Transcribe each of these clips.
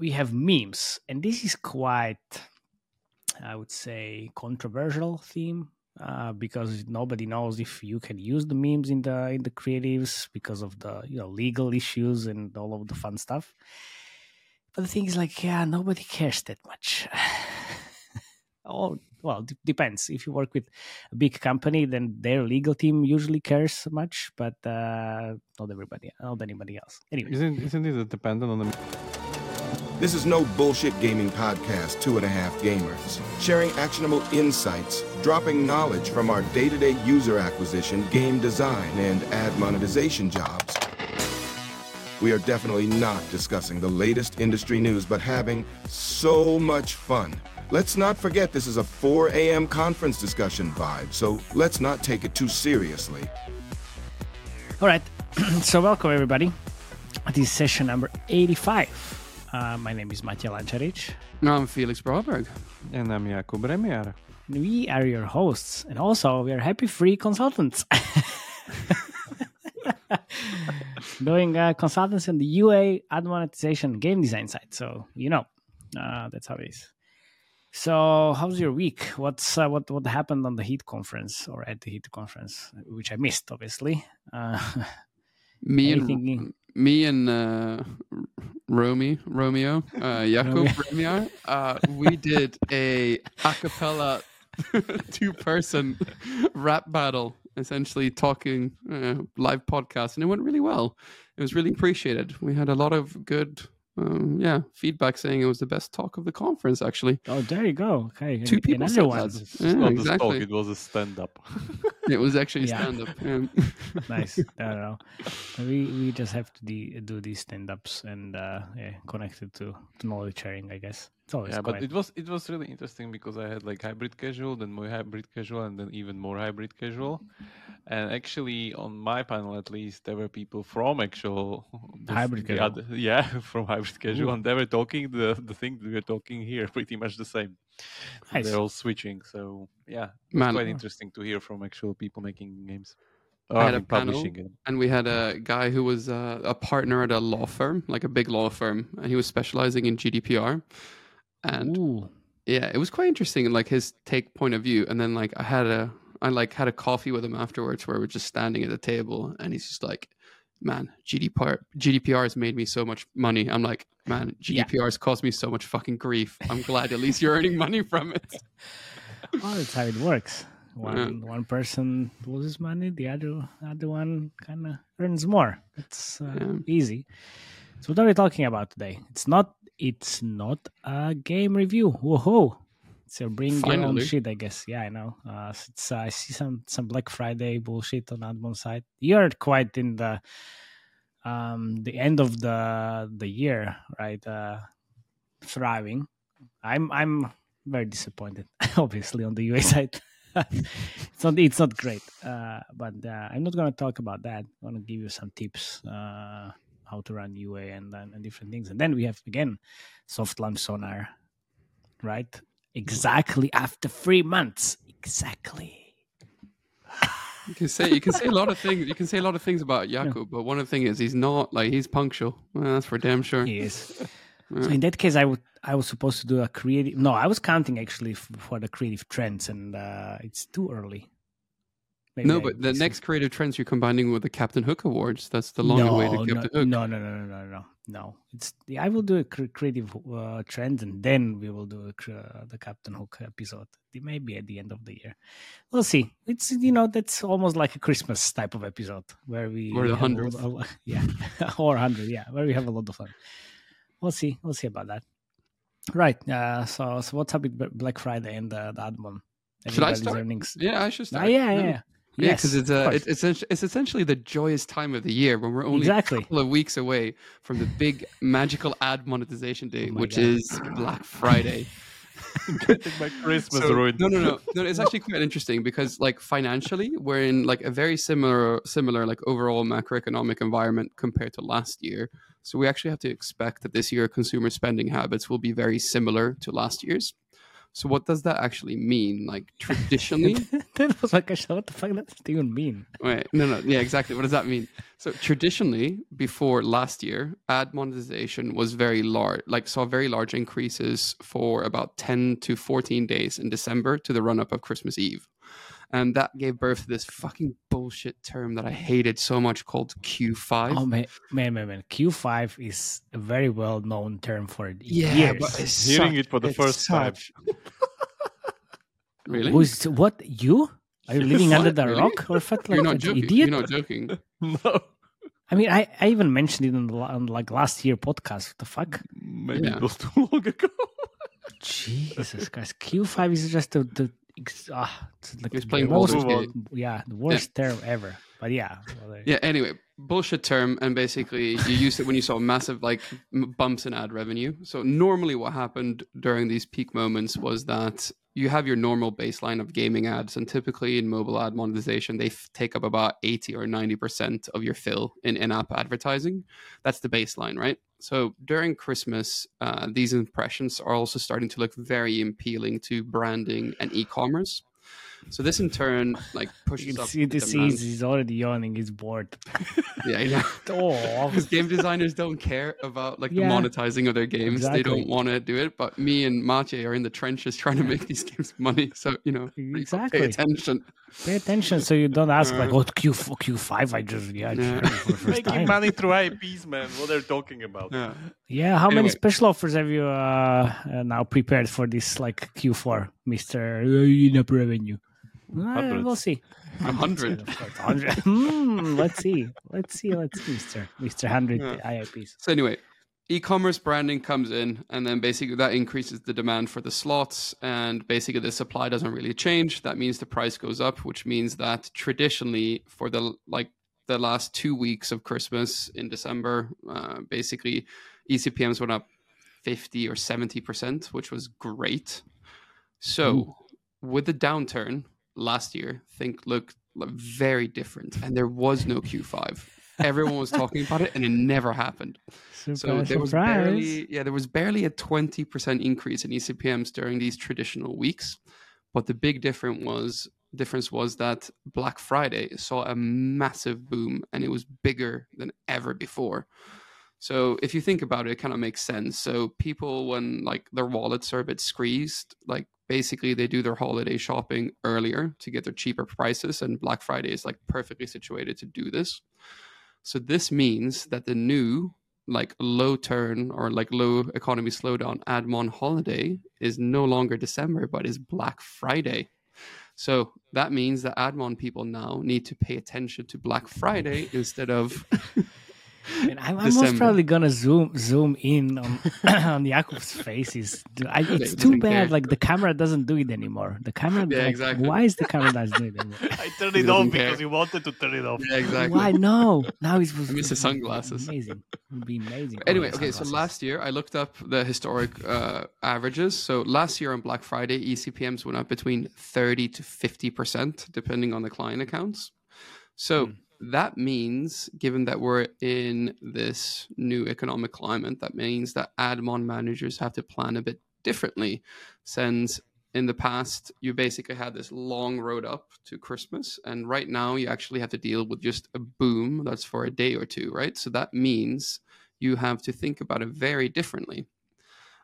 we have memes, and this is quite, I would say, controversial theme uh, because nobody knows if you can use the memes in the in the creatives because of the you know legal issues and all of the fun stuff. But the thing is, like, yeah, nobody cares that much. oh, well, d- depends. If you work with a big company, then their legal team usually cares much, but uh, not everybody, not anybody else. Anyway, Isn't isn't it dependent on the This is no bullshit gaming podcast, Two and a Half Gamers. Sharing actionable insights, dropping knowledge from our day to day user acquisition, game design, and ad monetization jobs. We are definitely not discussing the latest industry news, but having so much fun. Let's not forget this is a 4 a.m. conference discussion vibe, so let's not take it too seriously. all right. so welcome everybody. This is session number eighty-five. Uh, my name is Matej Lančarič. No, I'm Felix Braberg. and I'm Jakub Remiar. and We are your hosts, and also we are happy free consultants. Doing uh, consultants on the UA ad monetization game design side. So you know, uh, that's how it is. So how's your week? What's uh, what what happened on the HIT conference or at the HIT conference, which I missed, obviously. Uh, Me and anything- me and uh, Romy Romeo uh, Jakub Remiar, uh, we did a acapella two person rap battle, essentially talking uh, live podcast, and it went really well. It was really appreciated. We had a lot of good. Um, yeah, feedback saying it was the best talk of the conference. Actually, oh, there you go. Okay, two and people another said one. that. It's Yeah, not exactly. talk, it was a stand up. It was actually Yeah. stand up. Yeah. nice. I don't know. We we just have to de- do these stand ups and uh, yeah, connected to, to knowledge sharing. I guess it's always yeah, but it was it was really interesting because I had like hybrid casual, then more hybrid casual, and then even more hybrid casual. And actually, on my panel at least, there were people from actual the- Hybrid casual. other- yeah, from hybrid casual, Ooh. and they were talking the the thing that we're talking here, pretty much the same. Nice. They're all switching, so yeah, it's Man, quite interesting to hear from actual people making games. I had I a mean, panel publishing it. and we had a guy who was uh, a partner at a law firm, like a big law firm, and he was specializing in GDPR. And Ooh, yeah, it was quite interesting, and like his take point of view. And then like I had a, I like had a coffee with him afterwards, where we're just standing at the table, and he's just like, "Man, GDPR, GDPR has made me so much money." I'm like, "Man, Yeah. GDPR has caused me so much fucking grief. I'm glad at least you're earning money from it." well, that's how it works. One one person loses money, the other other one kind of earns more. It's uh, Yeah. easy. So what are we talking about today? It's not it's not a game review. Whoa! So bring your own shit, I guess. Yeah, I know. Uh, it's uh, I see some some Black Friday bullshit on Admon side. You're quite in the um the end of the the year, right? Uh, thriving. I'm I'm very disappointed, obviously, on the UA side. it's not it's not great, uh, but uh, I'm not going to talk about that. I'm to give you some tips uh, how to run UA and, and and different things, and then we have again soft launch sonar, right? Exactly after three months, exactly. You can say you can say a lot of things. You can say a lot of things about Jakub, but one of the things is he's not like he's punctual. Well, that's for damn sure. He is. So in that case, I would I was supposed to do a creative. No, I was counting actually for the creative trends, and uh, it's too early. Maybe No, I but the next creative trends you're combining with the Captain Hook Awards. That's the longer way to no, Captain no, Hook. No, no, no, no, no, no, no. It's I will do a cre- creative uh, trend, and then we will do a, cr- uh, the Captain Hook episode. It may be at the end of the year. We'll see. It's you know that's almost like a Christmas type of episode where we Or the have a lot 100th. of- yeah, or hundred, yeah, where we have a lot of fun. We'll see. We'll see about that. Right. Uh, so, so what's up with Black Friday and the, the Admon? Should I start? earnings. Yeah, I should Ah, start. yeah, yeah, No. Yeah. Yes, because it's uh, it's, essentially, it's essentially the joyous time of the year when we're only Exactly. a couple of weeks away from the big magical ad monetization day, Oh which God. is Black Friday. My Christmas So- ruined. No, no, no, no. It's actually quite interesting because, like, financially, we're in like a very similar, similar, like overall macroeconomic environment compared to last year. So we actually have to expect that this year consumer spending habits will be very similar to last year's. So what does that actually mean? Like traditionally, that was like, what the fuck does that even mean? Wait, no, no, yeah, exactly. What does that mean? So traditionally, before last year, ad monetization was very large, like saw very large increases for about ten to fourteen days in December to the run up of Christmas Eve, and that gave birth to this fucking bullshit term that I hated so much called Q5. Oh man, man, man, man. Q5 is a very well known term for it. yeah, years. but it's Hearing such- it for the it's first time. really? Who's what? You? Are you living under the Really? rock or what? Like You're not joking. idiot? You're not joking. no. I mean, I, I even mentioned it on, the, on like last year podcast. What the fuck? Maybe Yeah. it was too long ago. Jesus Christ. Q5 is just the, the ex- ah, it's like He was playing Baldur's yeah, the worst term ever. But yeah. well, Yeah. Anyway, bullshit term, and basically you used it when you saw massive like m- bumps in ad revenue. So normally, what happened during these peak moments was that you have your normal baseline of gaming ads, and typically in mobile ad monetization, they f- take up about eighty or ninety percent of your fill in in-app advertising. That's the baseline, right? So during Christmas, uh, these impressions are also starting to look very appealing to branding and e-commerce. So this in turn like pushes You pushes can up see the the demand. scenes. He's already yawning. He's bored. Yeah, yeah. Oh, because game designers don't care about like Yeah. the monetizing of their games. They don't want to do it. But me and Matej are in the trenches trying to make these games money. So you know, Exactly. pay attention. pay attention so you don't ask like, Uh, "Oh, Q Q5." I just yeah, I just Yeah. for first Making time. money through IPs, man. What they're talking about. Yeah. Yeah, how many special offers have you uh, uh, now prepared for this like Q4, Mister in-app revenue? Uh, Hundreds. we'll see. A hundred. Of course, hundred. Hmm, let's see. Let's see. Let's see, Mister Mister Hundred Yeah. IAPs. So anyway, e-commerce branding comes in, and then basically that increases the demand for the slots, and basically the supply doesn't really change. That means the price goes up, which means that traditionally for the like the last two weeks of Christmas in December, uh, basically ECPMs went up fifty or seventy percent, which was great. So with the downturn last year, think looked very different, and there was no Q5. Everyone was talking about it, and it never happened. Surprise, So there was surprise. barely, yeah, there was barely a twenty percent increase in ECPMS during these traditional weeks, but the big difference was difference was that Black Friday saw a massive boom, and it was bigger than ever before. So if you think about it, it kind of makes sense. So people, when like their wallets are a bit squeezed, like basically they do their holiday shopping earlier to get their cheaper prices, and Black Friday is like perfectly situated to do this. So this means that the new like low turn or like low economy slowdown Admon holiday is no longer December, but is Black Friday. So that means that Admon people now need to pay attention to Black Friday instead of And I'm, I'm most probably gonna zoom zoom in on on Jakub's faces. I, it's too bad. care. Like the camera doesn't do it anymore. The camera. Yeah, like, exactly. Why is the camera not doing it anymore? I turned it off because care. he wanted to turn it off. yeah exactly. Why no? Now it was. I miss the it would be sunglasses. Amazing. It would be amazing. Anyway, yeah, okay, so last year I looked up the historic uh, averages. So last year on Black Friday, ECPMs went up between 30 to 50%, depending on the client accounts. So Hmm. That means, given that we're in this new economic climate, that means that admon managers have to plan a bit differently. Since in the past, you basically had this long road up to Christmas, and right now you actually have to deal with just a boom that's for a day or two, right? So that means you have to think about it very differently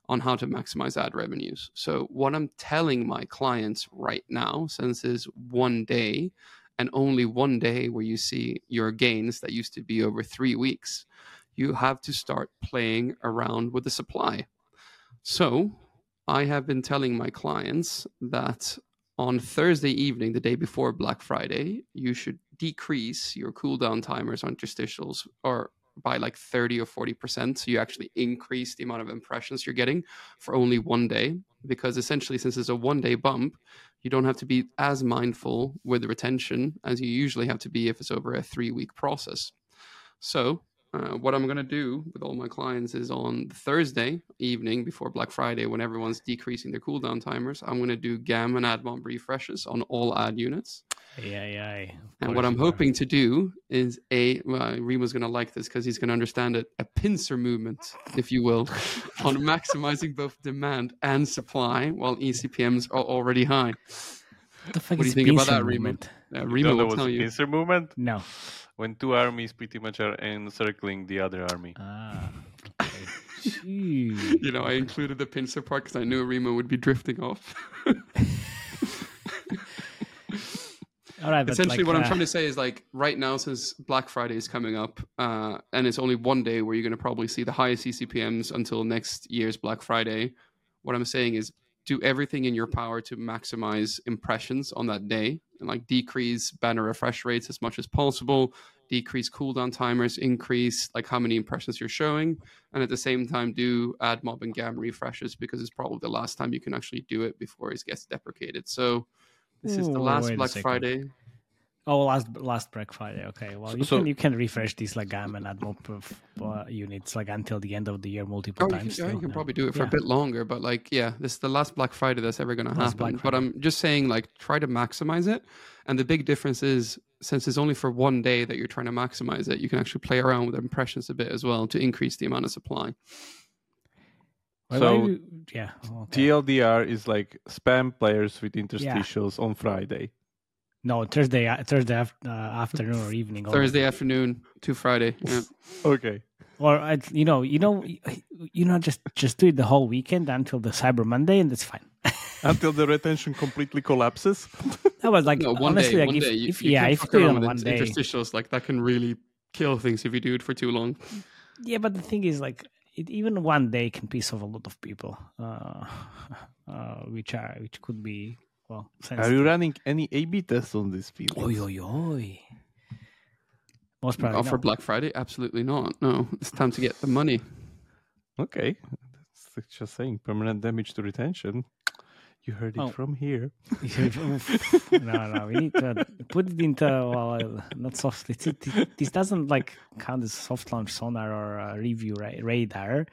on how to maximize ad revenues. So, what I'm telling my clients right now, since it's one day and only one day where you see your gains that used to be over three weeks, you have to start playing around with the supply. So, I have been telling my clients that on Thursday evening, the day before Black Friday, you should decrease your cooldown timers on interstitials or by like 30 or 40%. So you actually increase the amount of impressions you're getting for only one day. Because essentially, since it's a one day bump, you don't have to be as mindful with retention as you usually have to be if it's over a three week process. So, uh, what I'm going to do with all my clients is on Thursday evening before Black Friday, when everyone's decreasing their cooldown timers, I'm going to do GAM and AdMob refreshes on all ad units. Yeah, yeah. And what I'm hoping to do is a well, Remo's going to like this because he's going to understand it. A pincer movement, if you will, on maximizing both demand and supply while ECPMs are already high. What the fuck What do you is think about that, Remo? movement? Uh, You Remo don't know will tell you. pincer movement? No. When two armies pretty much are encircling the other army. Ah. Okay. Gee. You know, I included the pincer part because I knew Rima would be drifting off. All right, Essentially, like, what I'm uh, trying to say is like right now, since Black Friday is coming up, uh, and it's only one day where you're going to probably see the highest ECPMs until next year's Black Friday. What I'm saying is do everything in your power to maximize impressions on that day and like decrease banner refresh rates as much as possible, decrease cooldown timers, increase like how many impressions you're showing, and at the same time do AdMob and gam refreshes because it's probably the last time you can actually do it before it gets deprecated. So this is the last Black. Friday. Oh, last last Black Friday. Okay, well you So- can you can refresh these like GAM and add more proof, uh, units like until the end of the year multiple Oh, you can, times. yeah, you can yeah. probably do it for Yeah. a bit longer, but like, yeah, this is the last Black Friday that's ever going to happen. But I'm just saying, like, try to maximize it. And the big difference is, since it's only for one day that you're trying to maximize it, you can actually play around with impressions a bit as well to increase the amount of supply. Why- why So, you- yeah, okay. TLDR is like spam players with interstitials on Friday. No Thursday Thursday af- uh, afternoon or evening. only. Thursday afternoon to Friday. Yeah. Okay. or uh, you know you know you know just just do it the whole weekend until the Cyber Monday and that's fine. Until the retention completely collapses. That was like No, one honestly day. like one if, day. You, if you yeah can't if you do it on one day interstitials. Like, that can really kill things if you do it for too long. yeah but the thing is like it, even one day can piss off a lot of people uh, uh which are which could be well Are sensitive. you running any A/B tests on this field? Oi, oi, oi. Most probably Oh, for. Black Friday? Absolutely not. No, it's time to get the money. Okay. That's just saying permanent damage to retention. You heard it Oh. from here. No, no, we need to put it into well, uh, not soft. It's, it, this doesn't like count as soft launch sonar or uh, review ra- radar,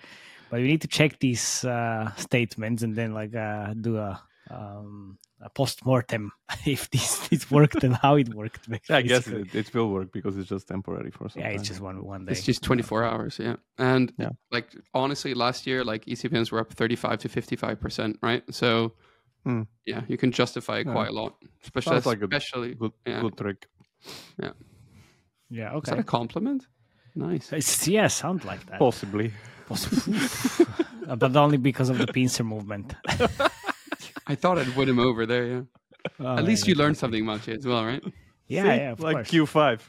but we need to check these uh, statements and then like uh, do a um, a post mortem if this this worked and how it worked. I guess it, it will work because it's just temporary for some Yeah, it's just one one day. It's just 24 hours, yeah. And Yeah. like honestly, last year like ECPMs were up 35 to 55 percent, right? So Hmm. yeah, you can justify it Yeah. quite a lot, especially Sounds like a especially. good, yeah. good trick. yeah, Is that okay. a compliment? Nice. It's, yeah, sound like that. Possibly. Possible. Uh, but only because of the pincer movement. I thought I'd win him over there. Yeah. Oh, At least yeah, you learned something, Mache, as well, right? Yeah, See? yeah, of like course. Q5.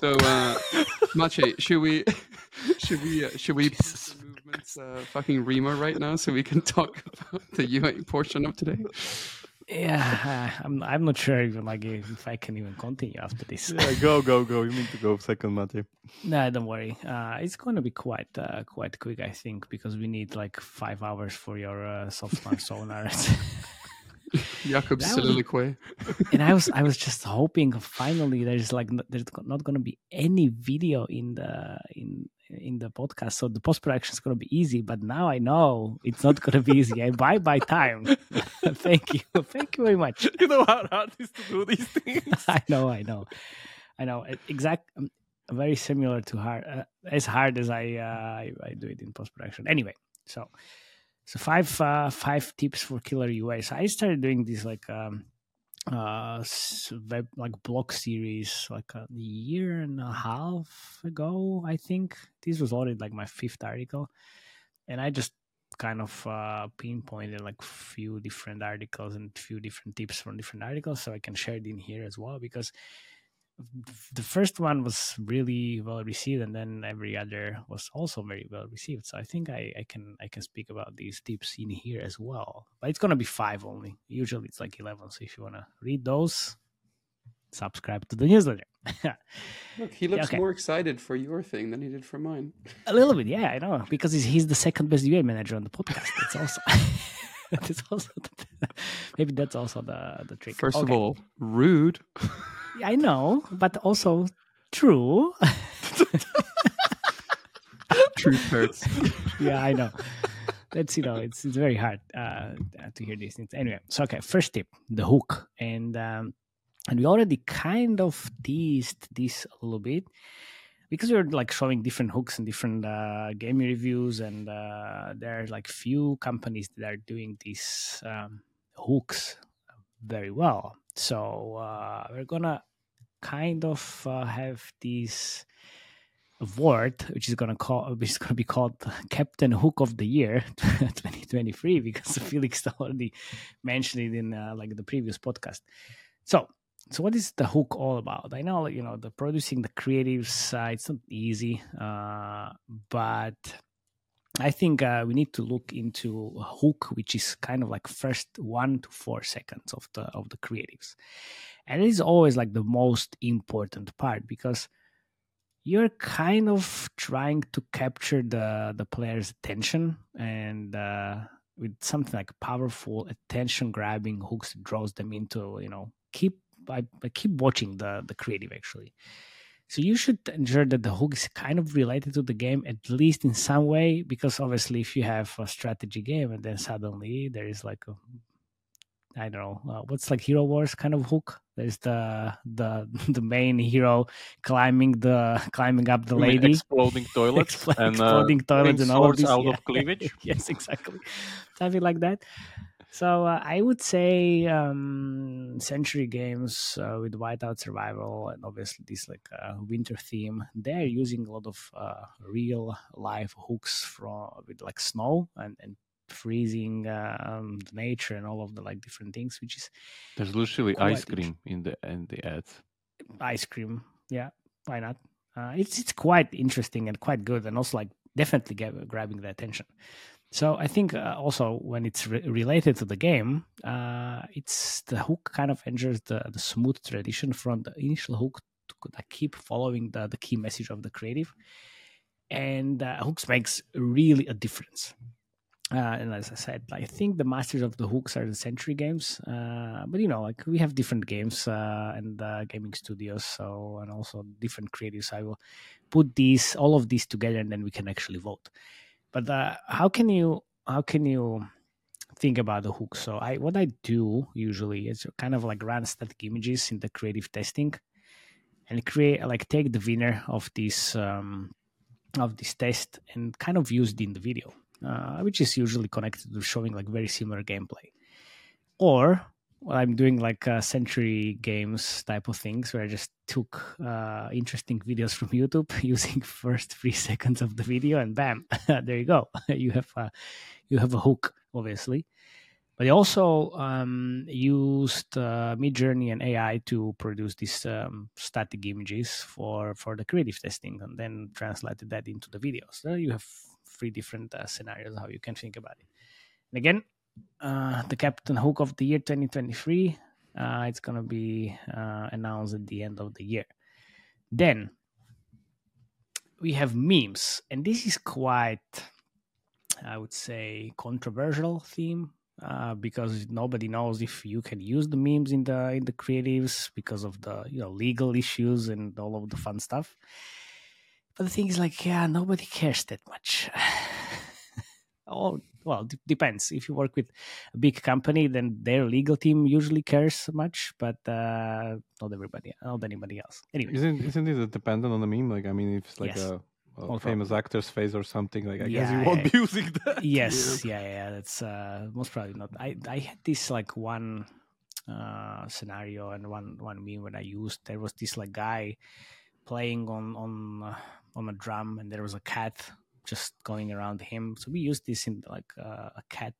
So, uh, Mache, should we, should we, uh, should we put the movements, uh, fucking Remo right now so we can talk about the UA portion of today? Yeah, I'm. I'm not sure even like if I can even continue after this. Yeah, go, go, go. You need to go second, Matthew. no, don't worry. Uh, it's going to be quite, uh, quite quick, I think, because we need like five hours for your uh, soft launch sonar. Jakub's soliloquy. and I was, I was just hoping finally there's like there's not going to be any video in the in in the podcast, so the post production is going to be easy. But now I know it's not going to be easy. I buy by time. thank you, thank you very much. You know how hard it is to do these things? I know, I know, I know. Exact, um, very similar to hard, uh, as hard as I, uh, I I do it in post production. Anyway, so so five uh, five tips for killer UA. So I started doing this like um uh web like blog series like a year and a half ago. I think this was already like my fifth article, and I just kind of uh, pinpointed like few different articles and few different tips from different articles so i can share it in here as well because the first one was really well received and then every other was also very well received so i think i, I can i can speak about these tips in here as well but it's going to be five only usually it's like 11 so if you want to read those subscribe to the newsletter Look, he looks okay. more excited for your thing than he did for mine. A little bit, yeah, I know, because he's, he's the second best UA manager on the podcast. It's also, that's also, the, maybe that's also the the trick. First of all, rude. I know, but also true. Truth hurts. yeah, I know. That's you know, it's it's very hard uh, to hear these things. Anyway, so okay, first tip: the hook, and um, and we already kind of teased this a little bit because we are like showing different hooks and different uh, game reviews, and uh, there are like few companies that are doing these um, hooks very well. So uh, we're gonna kind of uh, have this award, which is gonna call, which is gonna be called Captain Hook of the Year 2023, because Felix already mentioned it in uh, like the previous podcast. So, so what is the hook all about? I know, you know, the producing the creative side, it's not easy, uh, but I think uh, we need to look into a hook, which is kind of like first one to four seconds of the of the creatives, and it is always like the most important part because you're kind of trying to capture the the player's attention and uh, with something like powerful attention grabbing hooks draws them into you know keep I, I keep watching the the creative actually so you should ensure that the hook is kind of related to the game at least in some way because obviously if you have a strategy game and then suddenly there is like a I don't know uh, what's like Hero Wars kind of hook. There's the the the main hero climbing the climbing up the You lady, exploding toilets Expl- and uh, exploding toilets and all this. out yeah. of cleavage. yes, exactly, something like that. So uh, I would say um, Century Games uh, with Whiteout Survival and obviously this like uh, winter theme. They're using a lot of uh, real life hooks from with like snow and and freezing um, the nature and all of the like different things, which is There's literally ice cream in the in the ads. ice cream. Yeah, why not? Uh, it's it's quite interesting and quite good, and also like definitely get, grabbing the attention. So I think uh, also when it's re- related to the game, uh, it's the hook kind of enters the, the smooth tradition from the initial hook to keep following the, the key message of the creative, and uh, hooks makes really a difference. Uh, and as I said, I think the masters of the hooks are the Century games. Uh, but you know, like we have different games uh, and gaming studios, so and also different creatives. I will put these all of these together, and then we can actually vote. But uh, how can you how can you think about the hook? So I what I do usually is kind of like run static images in the creative testing, and create like take the winner of this um, of this test and kind of use it in the video uh, which is usually connected to showing like very similar gameplay. Or well, I'm doing like uh, Century Games type of things where I just took uh, interesting videos from YouTube using first three seconds of the video, and bam, there you go. you have a, you have a hook, obviously. But I also um, used uh, Midjourney and AI to produce these um, static images for for the creative testing, and then translated that into the videos. So you have three different uh, scenarios how you can think about it. And again, uh, the Captain Hook of the year 2023. Uh, it's gonna be uh, announced at the end of the year. Then we have memes, and this is quite, I would say, controversial theme uh, because nobody knows if you can use the memes in the in the creatives because of the you know legal issues and all of the fun stuff. But the thing is, like, yeah, nobody cares that much. oh, well, d- depends. If you work with a big company, then their legal team usually cares much, but uh, not everybody, not anybody else. Anyway, Isn't isn't it dependent on the meme? Like I mean, if it's like Yes. a, Most famous actor's face or something, like I guess you won't yeah. be using that. yes, yeah, yeah, that's uh, most probably not. I I had this like one uh, scenario and one one meme when I used there was this like guy playing on on uh, on a drum and there was a cat just going around him. So we use this in like uh, a cat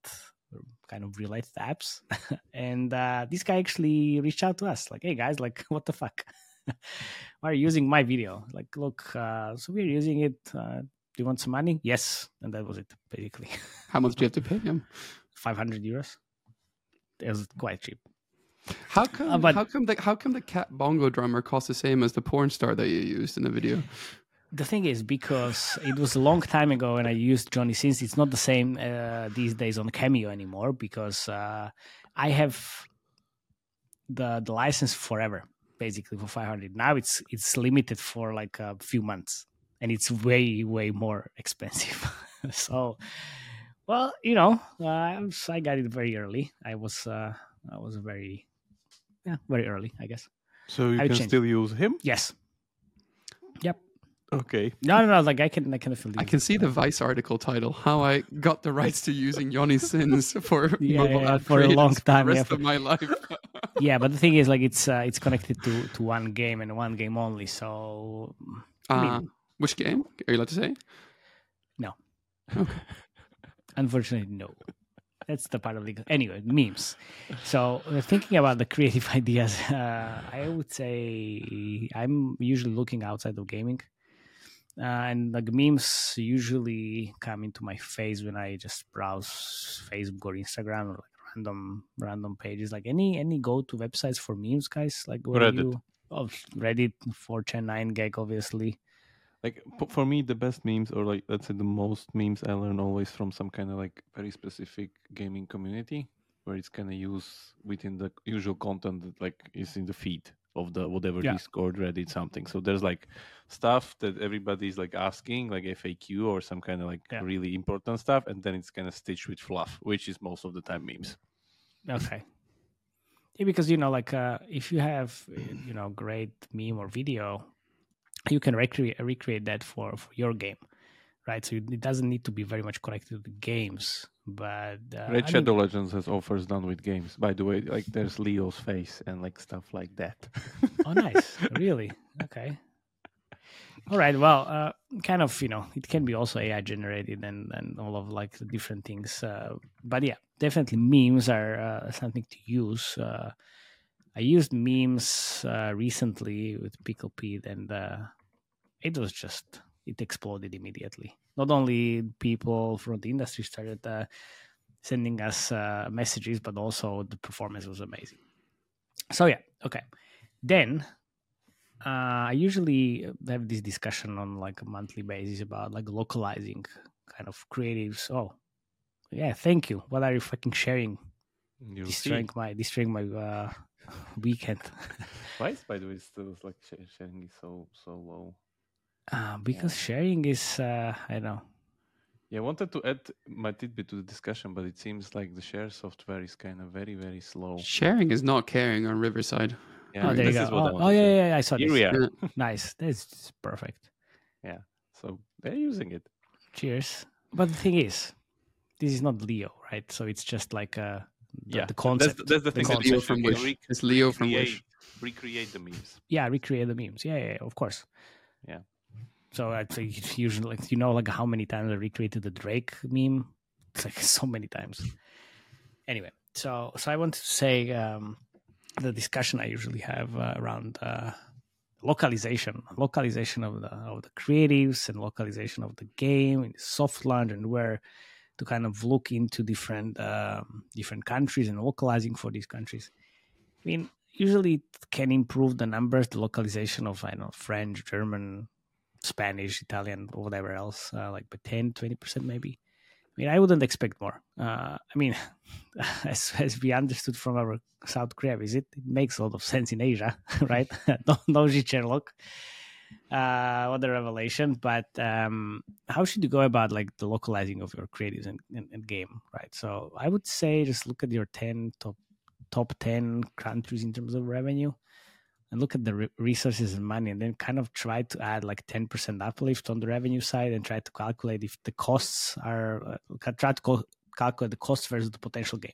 kind of related apps, and uh, this guy actually reached out to us like, "Hey guys, like what the fuck." Why are you using my video? Like, look, uh, so we're using it. Uh, do you want some money? Yes, and that was it basically. How much do you have to pay him? 500 euros. It was quite cheap. How come? Uh, but- how come the how come the cat bongo drummer costs the same as the porn star that you used in the video? The thing is, because it was a long time ago and I used Johnny Sins, it's not the same uh, these days on Cameo anymore because uh, I have the the license forever, basically for 500. Now it's it's limited for like a few months and it's way way more expensive. so, well, you know, uh, I got it very early. I was uh, I was very yeah, very early, I guess. So you I can still use him? Yes. Okay. No, no, no. Like I can, I can feel. I can see the Vice article title: "How I Got the Rights to Using Yoni's Sins for Yeah, Mobile yeah, for a long for time, the yeah, for- of my life." yeah, but the thing is, like, it's uh, it's connected to to one game and one game only. So I mean- uh, which game are you allowed to say? No. Okay. Unfortunately, no. That's the part of the anyway memes. So uh, thinking about the creative ideas, uh, I would say I'm usually looking outside of gaming, uh, and like memes usually come into my face when I just browse Facebook or Instagram or like random random pages. Like any any go to websites for memes, guys. Like where Reddit. you oh Reddit, 4chan, 9gag, obviously. Like for me, the best memes, or like let's say the most memes, I learn always from some kind of like very specific gaming community, where it's kind of used within the usual content that like is in the feed of the whatever Yeah. Discord, Reddit, something. So there's like stuff that everybody's like asking, like FAQ or some kind of like Yeah. really important stuff, and then it's kind of stitched with fluff, which is most of the time memes. Okay. Yeah, because you know, like uh, if you have you know great meme or video, you can recreate recreate that for for your game, right? So it doesn't need to be very much connected to the games, but uh, Raid I Shadow mean, Legends has offers done with games. By the way, like there's Leo's face and like stuff like that. oh, nice, really? Okay. All right. Well, uh, kind of, you know, it can be also AI generated and and all of like the different things. Uh, but yeah, definitely memes are uh, something to use. Uh, I used memes uh, recently with Pickle Pete, and uh, it was just it exploded immediately. Not only people from the industry started uh, sending us uh, messages, but also the performance was amazing. So yeah, okay. Then uh, I usually have this discussion on like a monthly basis about like localizing kind of creatives. Oh, yeah, thank you. What are you fucking sharing? You'll see. Destroying my destroying my uh, weekend. Why is, by the way, still like sh- sharing is so so low? Uh, because sharing is uh, I know. Yeah, I wanted to add my tidbit to the discussion, but it seems like the share software is kind of very very slow. Sharing is not caring on Riverside. Yeah, oh, there you go. is what I Oh, oh yeah, yeah, yeah, I saw Here this. we are. Yeah. Nice. That's perfect. Yeah. So they're using it. Cheers. But the thing is, this is not Leo, right? So it's just like uh, the, yeah, the that's, concept. that's the thing. that concept. Leo from can Wish. re- It's Leo from recreate, Wish. recreate the memes. yeah recreate the memes yeah yeah, yeah of course Yeah. So it's usually like you know like how many times i recreated the drake meme? It's like so many times. Anyway so so i want to say um the discussion i usually have uh, around uh localization localization of the of the creatives and localization of the game soft launch and where to kind of look into different um, different countries and localizing for these countries. I mean usually it can improve the numbers, the localization of I don't know French, German, Spanish, Italian, or whatever else, uh, like by 10, 20 percent maybe. I mean, I wouldn't expect more. Uh, I mean, as as we understood from our South Korea visit, it makes a lot of sense in Asia, right? no, no Sherlock. Uh, what a revelation! But um, how should you go about like the localizing of your creatives and, and, and game, right? So I would say just look at your ten top top 10 countries in terms of revenue and look at the re- resources and money and then kind of try to add like 10% uplift on the revenue side and try to calculate if the costs are uh, try to co- calculate the cost versus the potential gain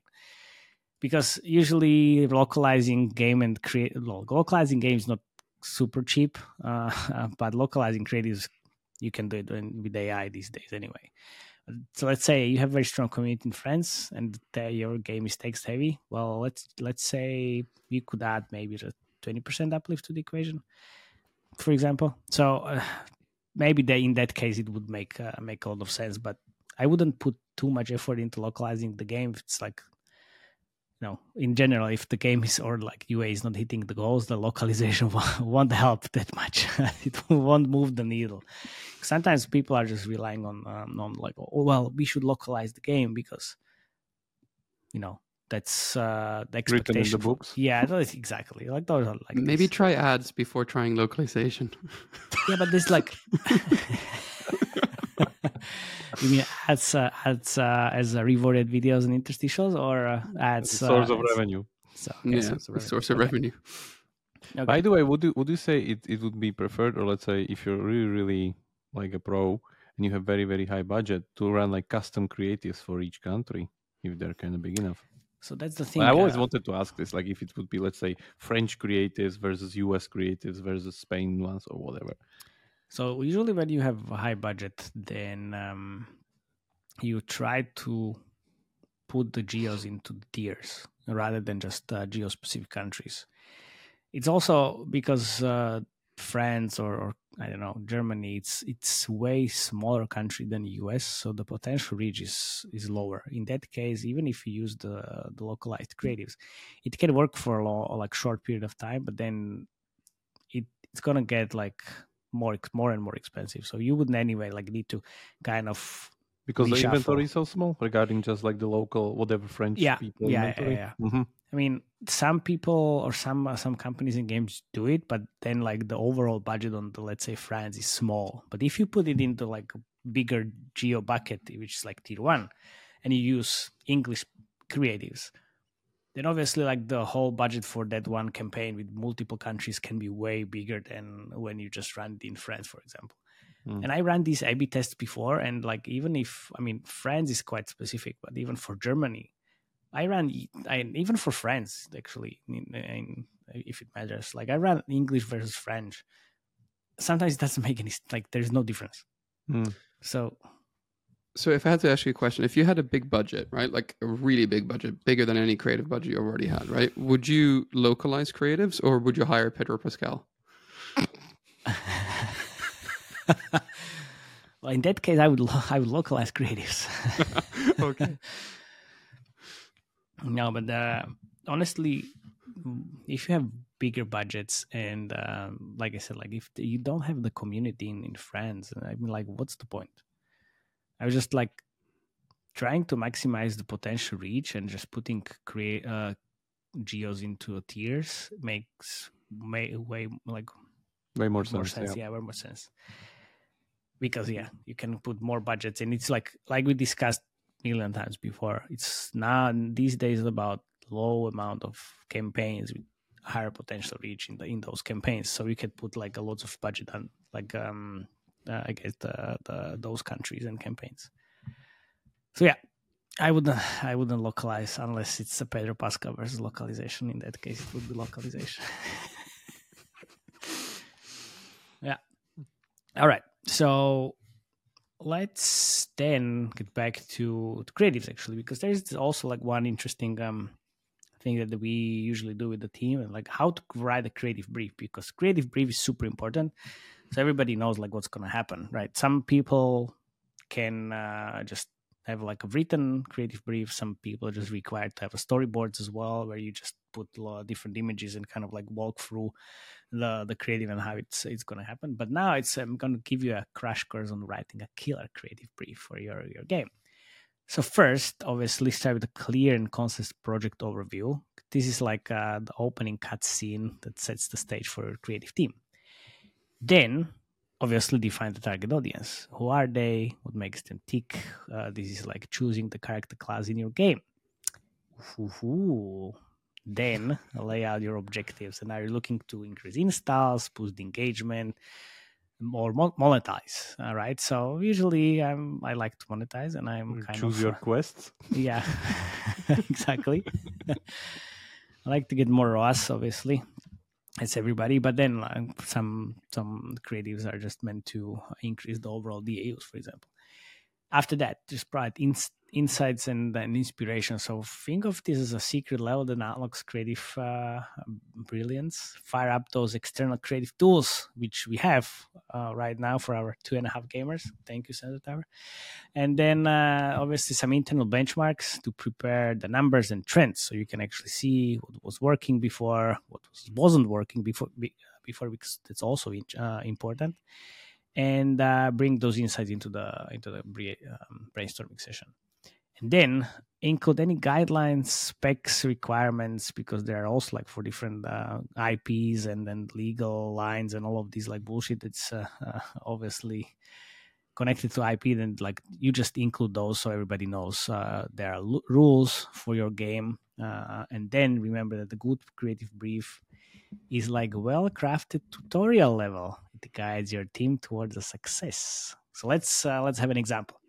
because usually localizing game and create localizing games not super cheap uh, but localizing creatives you can do it with ai these days anyway so let's say you have very strong community in France and your game is text heavy. Well, let's let's say you could add maybe a twenty percent uplift to the equation, for example. So uh, maybe they, in that case it would make uh, make a lot of sense. But I wouldn't put too much effort into localizing the game. If it's like you know, in general, if the game is or like UA is not hitting the goals, the localization won't help that much. it won't move the needle. Sometimes people are just relying on um, on like, oh well, we should localize the game because, you know, that's uh, the Written in expectation. the books. Yeah, those exactly like those are like Maybe this. try ads before trying localization. yeah, but there's like. you mean ads uh, ads uh, as uh, rewarded videos and interstitials or uh, ads As source uh, of as- revenue. So Yeah, source of a source of Okay. revenue. Okay. By the way, would you would you say it, it would be preferred, or let's say if you're really really like a pro and you have very very high budget to run like custom creatives for each country if they're kind of big enough? So that's the thing. I always uh, wanted to ask this, like if it would be let's say French creatives versus US creatives versus Spain ones or whatever. So usually when you have a high budget, then um, you try to put the geos into the tiers rather than just uh, geo-specific countries. It's also because uh, France or, or I don't know Germany, it's it's way smaller country than US, so the potential reach is is lower. In that case, even if you use the the localized creatives, it can work for a lo- like short period of time, but then it it's gonna get like more more and more expensive. So you wouldn't anyway like need to kind of Because the inventory is so small regarding just like the local whatever French Yeah, people yeah, yeah, inventory. yeah. Mhm. I mean, some people or some uh, some companies and games do it, but then like the overall budget on the let's say France is small. But if you put it into like a bigger geo bucket, which is like tier one, and you use English creatives, then obviously like the whole budget for that one campaign with multiple countries can be way bigger than when you just run it in France, for example. Mm. And I ran these A/B tests before, and like even if I mean France is quite specific, but even for Germany, I ran I, even for France actually. In, in, if it matters, like I ran English versus French. Sometimes it doesn't make any like there's no difference. Mm. So So if I had to ask you a question, if you had a big budget, right, like a really big budget, bigger than any creative budget you already had, right, would you localize creatives or would you hire Pedro Pascal? well, in that case, I would lo- I would localize creatives. okay. no, but uh, honestly, mm, if you have bigger budgets and um, like I said, like if you don't have the community in, in France, I mean, like, what's the point? I was just like trying to maximize the potential reach and just putting create uh, geos into tiers makes may, way like Way more more sense. sense. yeah. Yeah. way more sense. Because yeah, you can put more budgets, and it's like like we discussed million times before. It's now these days about low amount of campaigns with higher potential reach in the in those campaigns. So you can put like a lots of budget on like um uh, I guess the, the those countries and campaigns. So yeah, I wouldn't I wouldn't localize unless it's a Pedro Pascal versus localization. In that case, it would be localization. yeah. All right. So let's then get back to, to creatives actually, because there's also like one interesting um thing that we usually do with the team and like how to write a creative brief because creative brief is super important. So everybody knows like what's going to happen right? Some people can uh, just have like a written creative brief. Some people are just required to have a storyboards as well where you just put a lot of different images and kind of like walk through the the creative and how it's it's going to happen. But now it's i'm going to give you a crash course on writing a killer creative brief for your your game. So first obviously start with a clear and concise project overview. This is like uh, the opening cutscene that sets the stage for your creative team. Then obviously define the target audience. Who are they? What makes them tick? Uh, this is like choosing the character class in your game. Ooh. Then lay out your objectives and are you looking to increase installs boost engagement or monetize all right so usually i'm i like to monetize and i'm kind of. Choose of your quests. yeah exactly i like to get more ROAS, obviously it's everybody but then some some creatives are just meant to increase the overall daus for example after that just provide ins- insights and, and inspiration so think of this as a secret level that unlocks creative uh, brilliance. Fire up those external creative tools which we have uh, right now for our two and a half gamers. Thank you Sensor tower. And then uh, obviously some internal benchmarks to prepare the numbers and trends. So you can actually see what was working before what was, wasn't working before be- before because that's also uh, important. And uh, bring those insights into the into the um, brainstorming session and then include any guidelines specs requirements because there are also like for different uh, ips and then legal lines and all of these like bullshit it's uh, uh, obviously connected to IP, then like you just include those so everybody knows uh, there are l- rules for your game. Uh, and then remember that the good creative brief is like well crafted tutorial level. It guides your team towards a success. So let's uh, let's have an example.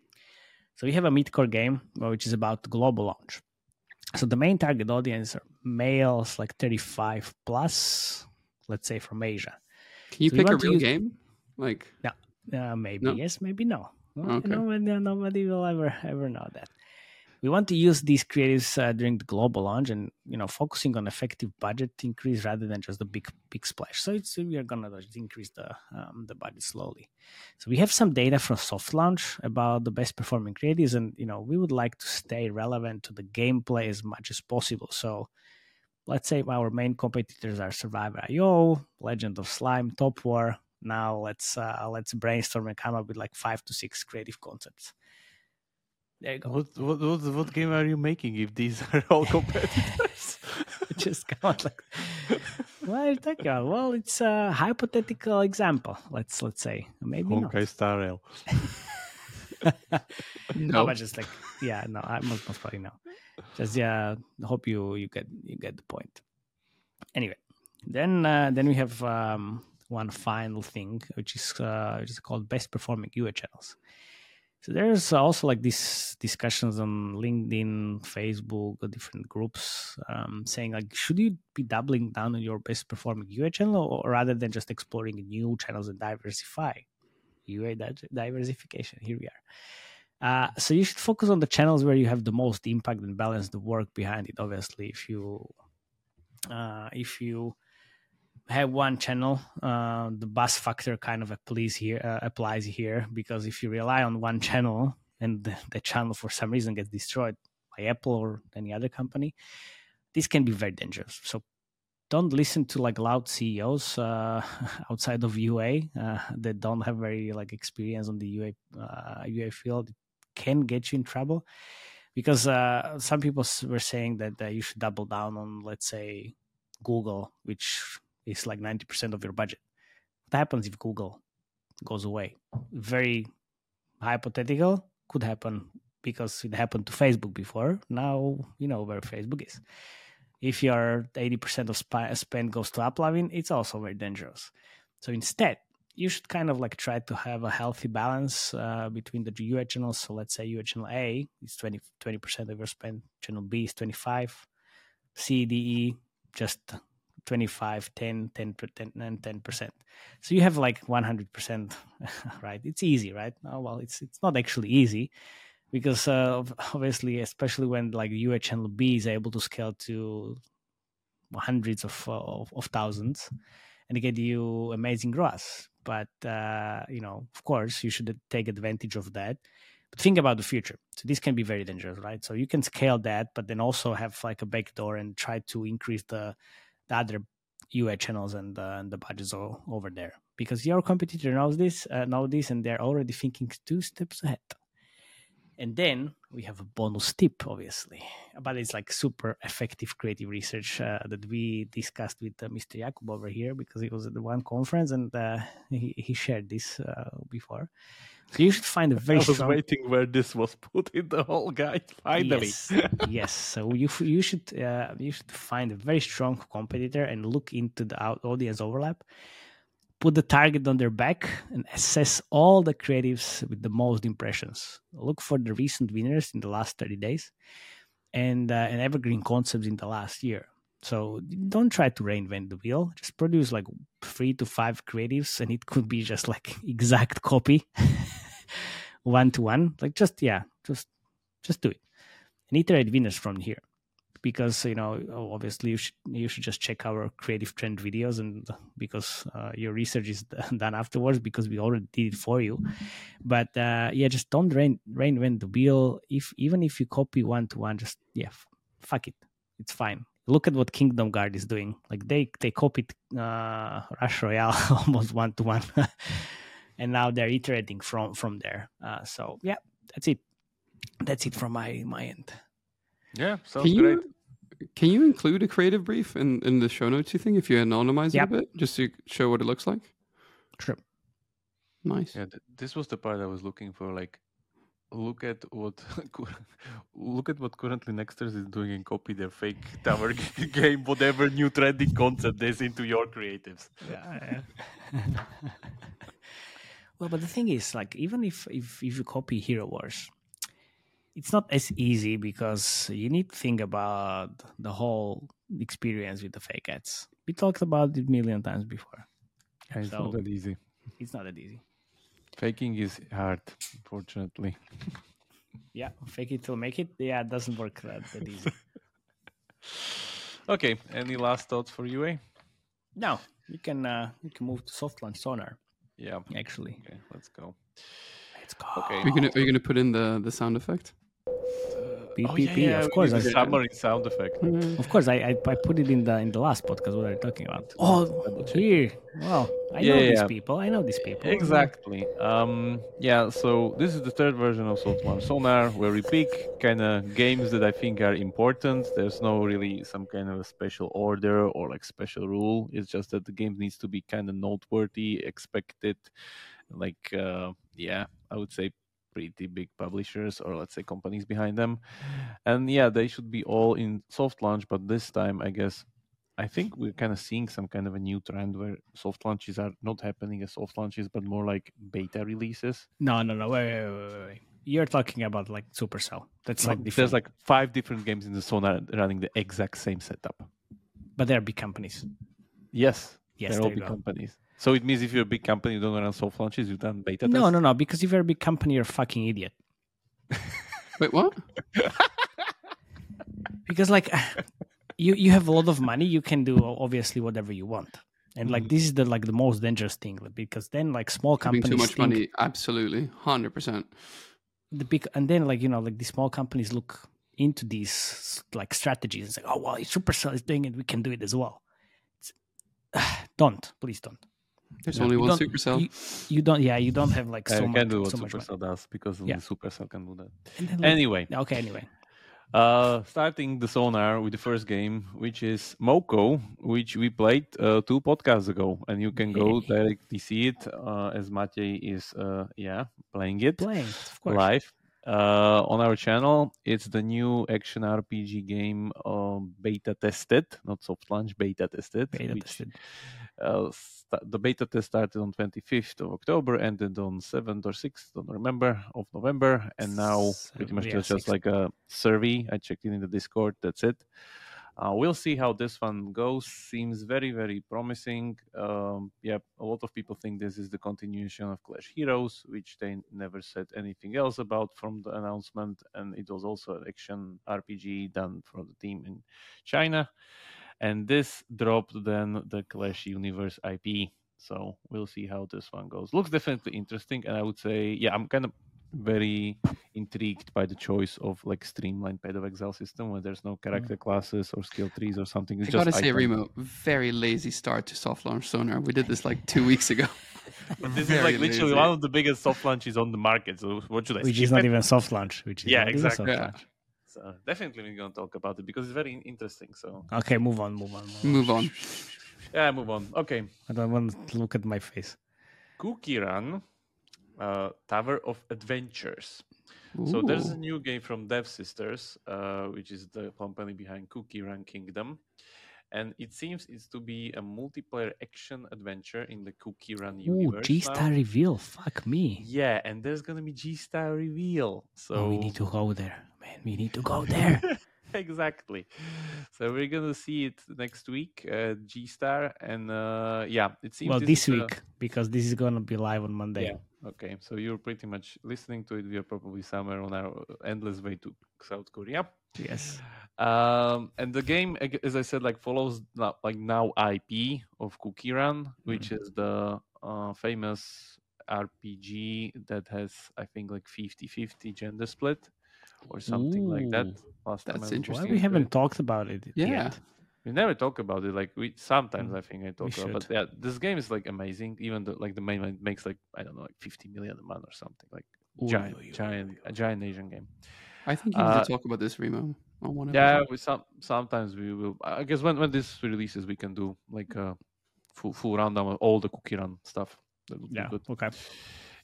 So we have a midcore game uh, which is about global launch. So the main target audience are males like 35 plus, let's say from Asia. Can you So pick a real use- game? Like, Uh, maybe No? yes, maybe no. Okay. Nobody, nobody will ever ever know that. We want to use these creatives uh, during the global launch, and you know, focusing on effective budget increase rather than just the big big splash. So it's we are gonna increase the um, the budget slowly. So we have some data from soft launch about the best performing creatives, and you know, we would like to stay relevant to the gameplay as much as possible. So let's say our main competitors are Survivor IO, Legend of Slime, Top War. Now let's uh, let's brainstorm and come up with like five to six creative concepts. There you go. What, what what what game are you making if these are all competitors? Just come out like what are you talking? Well, it's a hypothetical example. Let's let's say maybe not. Honkai Star Rail. No, no. but just like yeah, no, I most, most probably no. Just yeah, hope you you get you get the point. Anyway, then uh, then we have um, one final thing which is uh, which is called best performing UA channels. So there's also like these discussions on LinkedIn, Facebook, different groups um, saying like should you be doubling down on your best performing UA channel or rather than just exploring new channels and diversify UA diversification. Here we are. Uh, so you should focus on the channels where you have the most impact and balance the work behind it. Obviously, if you uh, if you have one channel, uh, the bus factor kind of applies here. Uh, applies here because if you rely on one channel and the, the channel for some reason gets destroyed by Apple or any other company, this can be very dangerous. So don't listen to like loud CEOs uh, outside of UA uh, that don't have very like experience on the UA uh, UA field. It can get you in trouble because uh, some people were saying that uh, you should double down on, let's say, Google, which is like ninety percent of your budget. What happens if Google goes away? Very hypothetical. Could happen because it happened to Facebook before. Now you know where Facebook is if your 80% of sp- spend goes to AppLovin, it's also very dangerous. So instead, you should kind of like try to have a healthy balance uh, between the UA channels. So let's say UA channel A is 20, 20% of your spend, channel B is 25, C, D, E, just 25, 10, 10, 10 and 10%. So you have like 100%, right? It's easy, right? Oh, well, it's, it's not actually easy because uh, obviously, especially when like UA channel B is able to scale to hundreds of of, of thousands, and get you amazing ROAS. But uh, you know, of course, you should take advantage of that. But think about the future. So this can be very dangerous, right? So you can scale that, but then also have like a backdoor and try to increase the the other UA channels and uh, and the budgets o- over there because your competitor knows this, uh, know this, and they're already thinking two steps ahead. And then we have a bonus tip, obviously, but it's like super effective creative research uh, that we discussed with uh, Mr. Jakub over here because he was at the one conference and uh, he, he shared this uh, before. So you should find a very I was strong. waiting where this was put in the whole guide. Finally. Yes, yes. So you you should uh, you should find a very strong competitor and look into the audience overlap. Put the target on their back and assess all the creatives with the most impressions. Look for the recent winners in the last thirty days, and uh, and evergreen concepts in the last year. So don't try to reinvent the wheel. Just produce like three to five creatives, and it could be just like exact copy, one to one. Like just yeah, just just do it and iterate winners from here because you know obviously you should you should just check our creative trend videos and because uh, your research is done afterwards because we already did it for you. But uh, yeah just don't rain reinvent the wheel. If even if you copy one to one just yeah fuck it. It's fine. Look at what kingdom guard is doing. Like they they copied uh rush royale almost one to one. And now they're iterating from from there. Uh, so yeah that's it. That's it from my my end Yeah, sounds Can great. you can you include a creative brief in, in the show notes? You think if you anonymize Yep. it a bit, just to show what it looks like? Sure. Nice. Yeah, th- this was the part I was looking for. Like, look at what look at what currently Nexters is doing and copy their fake tower game, whatever new trending concept is into your creatives. Yeah. well, but the thing is, like, even if if if you copy Hero Wars, it's not as easy because you need to think about the whole experience with the fake ads. We talked about it a million times before. Yeah, it's So- not that easy. It's not that easy. Faking is hard, unfortunately. Yeah, fake it till make it. Yeah, it doesn't work that, that easy. Okay, any last thoughts for you, eh? now we can uh, we can move to soft launch sonar. Yeah. Actually, Okay, let's go. let's go. Okay. Are you gonna Are you gonna put in the the sound effect? Beep, Oh, beep, yeah, beep. yeah, of course, need submarine sound effect. of course, I, I I put it in the in the last podcast. What are you talking about? Oh, here. Well, I Yeah, know these people. I know these people. Exactly. Um, yeah, so this is the third version of Launch Sonar where we pick kind of games that I think are important. There's no really some kind of a special order or like special rule. It's just that the game needs to be kind of noteworthy, expected, like, uh, yeah, I would say pretty big publishers or let's say companies behind them. And yeah, they should be all in soft launch, but this time I guess I think we're kind of seeing some kind of a new trend where soft launches are not happening as soft launches, but more like beta releases. No, no, no. Wait, wait, wait, wait, wait. You're talking about like Supercell. That's like different. There's like five different games in the Sonar running the exact same setup. but they're big companies. Yes, Yes, they're all big go. companies. So it means if you're a big company, you don't run soft launches, you've done beta No, tests? no, no. Because if you're a big company, you're a fucking idiot. Wait, what? Because like you you have a lot of money, you can do obviously whatever you want. And like mm-hmm. this is the like the most dangerous thing because then like small Having companies too much think money, absolutely, hundred percent. the big and then like you know like the small companies look into these like strategies and say, oh well, if Supercell is doing it, we can do it as well. It's, don't please don't. There's No, only you one Supercell. You, you don't. Yeah, you don't have like so you much. can do what so much. Supercell does because only Yeah. Supercell can do that. Then, like, Anyway, okay. Anyway, Uh, starting the sonar with the first game, which is Moko, which we played uh, two podcasts ago, and you can go directly see it uh, as Matej is, uh, yeah, playing it playing of course. live uh, on our channel. It's the new action RPG game, um, beta tested, not soft launch, beta tested. Beta which, tested. Uh, sta- the beta test started on 25th of October, ended on 7th or 6th, don't remember, of November, and now pretty much Yeah, just 6th. like a survey. I checked it in the Discord. That's it. Uh, we'll see how this one goes. Seems very, very promising. Um, yeah, a lot of people think this is the continuation of Clash Heroes, which they never said anything else about from the announcement. And it was also an action RPG done for the team in China. And this dropped then the Clash Universe IP. So we'll see how this one goes. Looks definitely interesting. And I would say, yeah, I'm kind of very intrigued by the choice of like streamlined Path of Exile system where there's no mm. character classes or skill trees or something. I It's gotta just say, item- Remo, very lazy start to soft launch sonar. We did this like two weeks ago. But this is like literally lazy. one of the biggest soft launches on the market. So what should I say? Which is not it? even soft launch. Which is Yeah, not soft exactly. Yeah. Launch. So definitely we're gonna talk about it because it's very interesting. So Okay, move on, move on. Move on. Move on. yeah, move on. Okay. I don't want to look at my face. Cookie Run, uh, Tower of Adventures. So there's a new game from Devsisters, uh, which is the company behind Cookie Run Kingdom, and it seems it's to be a multiplayer action adventure in the Cookie Run Ooh, universe. G Star reveal. Fuck me. Yeah, and there's gonna be G Star reveal. So oh, we need to go there, man. We need to go there. exactly. So we're gonna see it next week, uh, G Star, and uh, yeah, it seems well, this this is, week because this is gonna be live on Monday. Yeah. Okay, so you're pretty much listening to it. We are probably somewhere on our endless way to South Korea. Yes. Um, and the game, as I said, like follows now, like now IP of Cookie Run, which Mm-hmm. is the uh, famous RPG that has, I think, like 50-50 gender split or something like that. Ooh, Last that's looked interesting. Why we haven't talked about it Yeah. yet? We never talk about it. Like we sometimes Mm, I think I talk we about, but yeah, this game is like amazing. Even the like the main one makes like I don't know, like 50 million a month or something. Like Ooh, giant, ooh, ooh, giant, ooh, a giant Asian game. I think you need Uh, to talk about this, Remo, on one Yeah, episode. we some sometimes we will. I guess when when this releases, we can do like a full full rundown of all the cookie run stuff. That would be Yeah. good. Okay.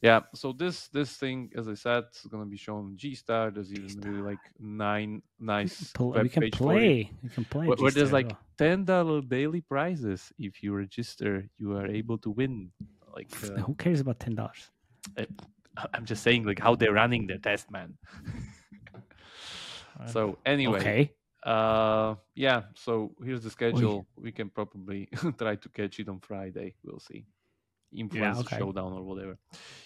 Yeah. So this this thing, as I said, is gonna be shown G Star. There's even really like nine nice Pl- web we can page for it, play. We can play. Where, where there's like ten dollar daily prizes if you register. You are mm-hmm. able to win. Like uh, Who cares about ten dollars? Eh, I'm just saying, like how they're running their test, man. so anyway, Okay. uh, yeah. So here's the schedule. We can probably try to catch it on Friday. We'll see. Influence okay. showdown or whatever.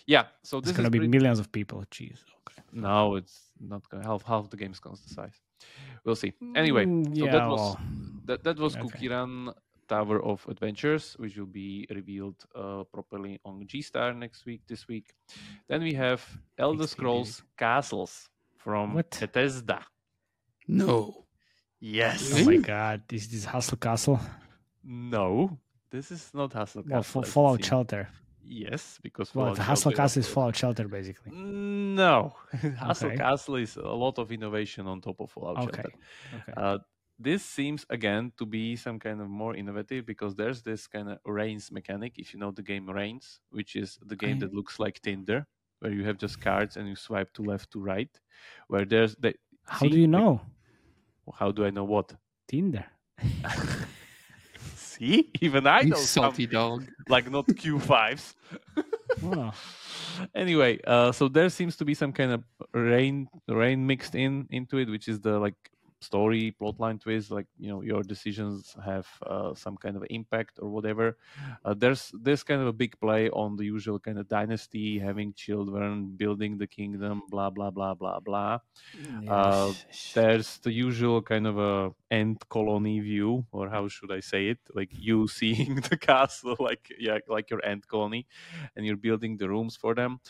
Yeah. So It's this gonna is be pretty- millions of people. Jeez. Okay. no, it's not gonna half half the game's the size. We'll see. Anyway, Mm, so yeah. that was well, that that was okay. Run Tower of Adventures, which will be revealed uh, properly on G Star next week. This week, then we have Elder Scrolls Castles from What? Bethesda. No. Yes. oh my god, is this Hustle Castle? No, this is not Hustle Well, Castle. for as it Fallout seems. Shelter. Yes, because Well, Fallout the Hustle Castle is Fallout Shelter, basically. No, Hustle Okay. Castle is a lot of innovation on top of Fallout Okay. Shelter. Okay. Uh, this seems again to be some kind of more innovative because there's this kind of reigns mechanic. If you know the game Reigns, which is the game I- that looks like Tinder, where you have just cards and you swipe to left to right. Where there's the How do you the- know? How do I know what? Tinder. See, even I You know some, salty dog. like not Q5s. Oh, anyway, uh, so there seems to be some kind of rain rain mixed in into it, which is the like story plotline twist like you know your decisions have uh, some kind of impact or whatever. Uh, there's this kind of a big play on the usual kind of dynasty having children building the kingdom blah blah blah blah blah. Uh, there's the usual kind of a ant colony view or how should i say it? Like you seeing the castle like yeah like your ant colony and you're building the rooms for them.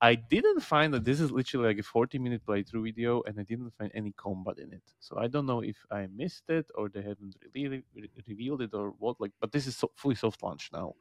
I didn't find that this is literally like a 40 minute playthrough video and i didn't find any combat in it so i don't know if i missed it or they haven't really re- revealed it or what like but this is so, fully soft launch now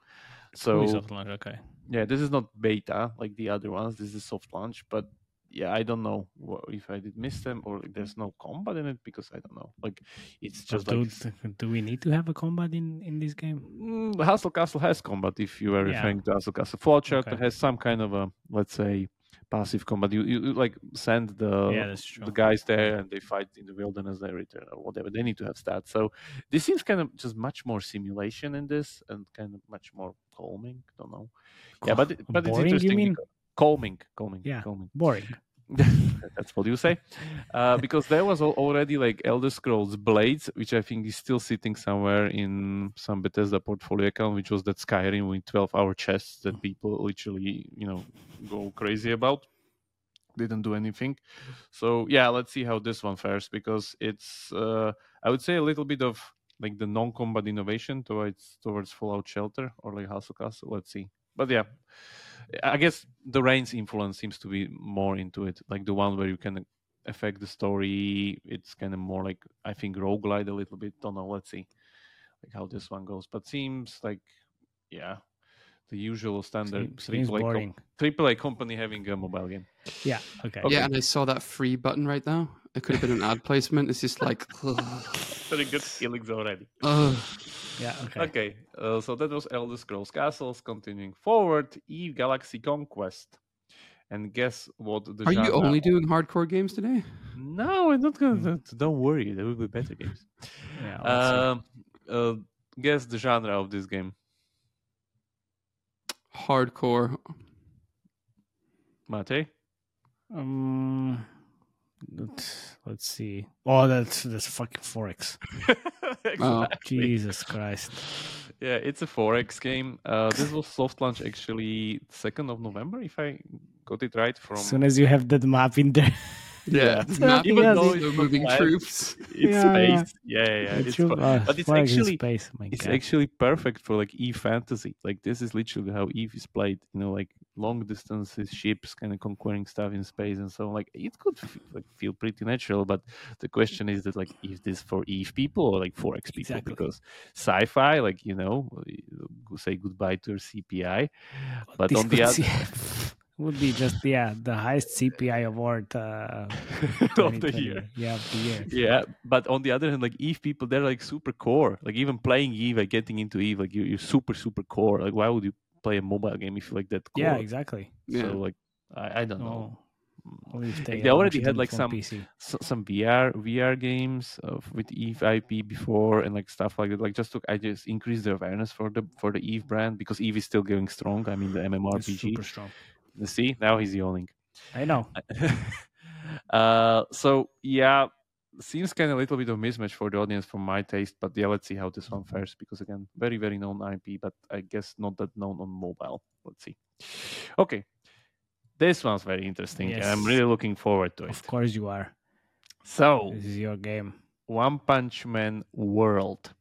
so Fully soft launch, okay. yeah this is not beta like the other ones this is soft launch but yeah i don't know if i did miss them or there's no combat in it because i don't know like it's just do, like do we need to have a combat in, in this game? Mm, Hustle Castle has combat if you are Yeah. referring to Hustle Castle. Shelter Okay. has some kind of a let's say passive combat. You, you, like send the yeah, the guys there and they fight in the wilderness, they return or whatever. They need to have stats. So this seems kind of just much more simulation in this and kind of much more calming. Don't know. Yeah, but but it's Boring, you interesting. calming, calming, Yeah. calming. Boring. That's what you say. Uh, because there was already like Elder Scrolls Blades, which I think is still sitting somewhere in some Bethesda portfolio account, which was that Skyrim with 12 hour chests that people literally, you know, go crazy about. Didn't do anything. So, yeah, let's see how this one fares because it's, uh, I would say, a little bit of like the non combat innovation towards towards Fallout Shelter or like Hustle Castle. Let's see. But yeah, I guess the Reigns influence seems to be more into it, like the one where you can affect the story. It's kind of more like I think roguelite a little bit. Don't know. Let's see, like how this one goes. But seems like, yeah, the usual standard Seems, seems triple A, com- triple company having a mobile game. Yeah. Okay. Okay. Yeah, and I saw that free button right now. It could have been an ad placement. It's just like, ugh, Very good feelings already. ugh. Yeah. Okay. Okay, uh, so that was Elder Scrolls Castles. Continuing forward, Eve Galaxy Conquest. And guess what? The Are you genre- only doing hardcore games today? No, I'm not gonna. Don't worry, there will be better games. Yeah. let's. Um, uh, guess the genre of this game. Hardcore. Mate? Um, let's, let's see. Oh, that's that's fucking 4X. Oh. Jesus Christ. Yeah, it's a 4X game. Uh, this was soft launch actually 2nd of November, if I got it right. From As soon as you have that map in there, Yeah, Yeah. map Even though it's slow moving live. troops. it's Yeah, yeah. space. Yeah, yeah, yeah. it's It's true. uh, but it's actually space. My it's God. actually perfect for like Eve fantasy. Like this is literally how Eve is played. You know, like long distances, ships, kind of conquering stuff in space, and so on. Like it could f- like feel pretty natural. But the question is that like, is this for Eve people or like 4X people? Exactly. Because sci-fi, like you know, say goodbye to your CPI. But This on the other, see- would be just yeah the highest CPI award uh, of the year. Yeah, of the year. Yeah, but on the other hand, like Eve people, they're like super core. Like even playing Eve, like getting into Eve, like you, you're super super core. Like why would you play a mobile game if you like that. Core. Yeah, exactly. Yeah. So like I, I don't know. No. They, they already had, like, some- PC. some VR VR games of, with Eve IP before and like stuff like that. Like just to I just increase the awareness for the for the Eve brand because Eve is still going strong. I mean the It's super strong. See now he's yawning. I know. uh, so yeah, seems kind of a little bit of mismatch for the audience for my taste. But yeah, let's see how this one fares because again, very very known IP, but I guess not that known on mobile. Let's see. Okay, this one's very interesting. and I'm really looking forward to it. Of course you are. So This is your game. One Punch Man World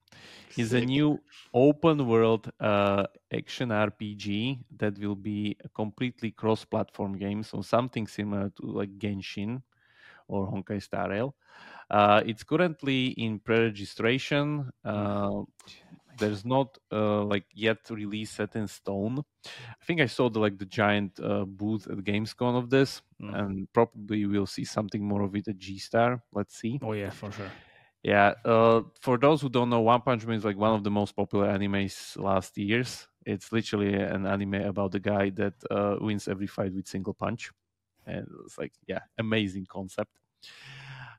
is a new open world uh, action RPG that will be a completely cross platform game. So something similar to like Genshin or Honkai Star Rail. Uh, it's currently in pre-registration. Uh, there's not uh, like yet release set in stone. I think I saw the like the giant uh, booth at Gamescom of this, Mm. and probably we'll see something more of it at G Star. Let's see. Oh yeah, for sure. Yeah, uh, for those who don't know, One Punch Man is like one of the most popular animes last years. It's literally an anime about the guy that uh, wins every fight with single punch, and it's like yeah, amazing concept.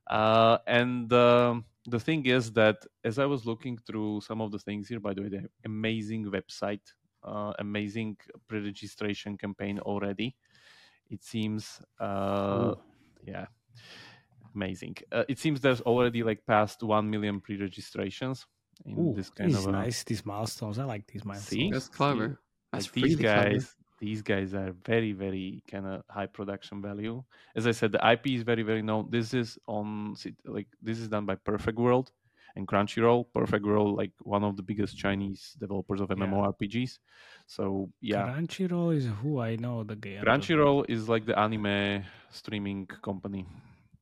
Uh, and um, the thing is that as I was looking through some of the things here, by the way, they have amazing website, uh, amazing pre-registration campaign already. It seems, uh, yeah, amazing. Uh, it seems there's already like past one million pre-registrations in Ooh, this kind this of is a, nice. These milestones. I like these milestones. See? That's See? clever. like That's these really clever. guys these guys are very very kind of high production value as i said the ip is very very known this is on like this is done by perfect world and crunchyroll perfect world like one of the biggest chinese developers of Yeah. mmorpgs so yeah Crunchyroll is who I know the game. crunchyroll is like the anime streaming company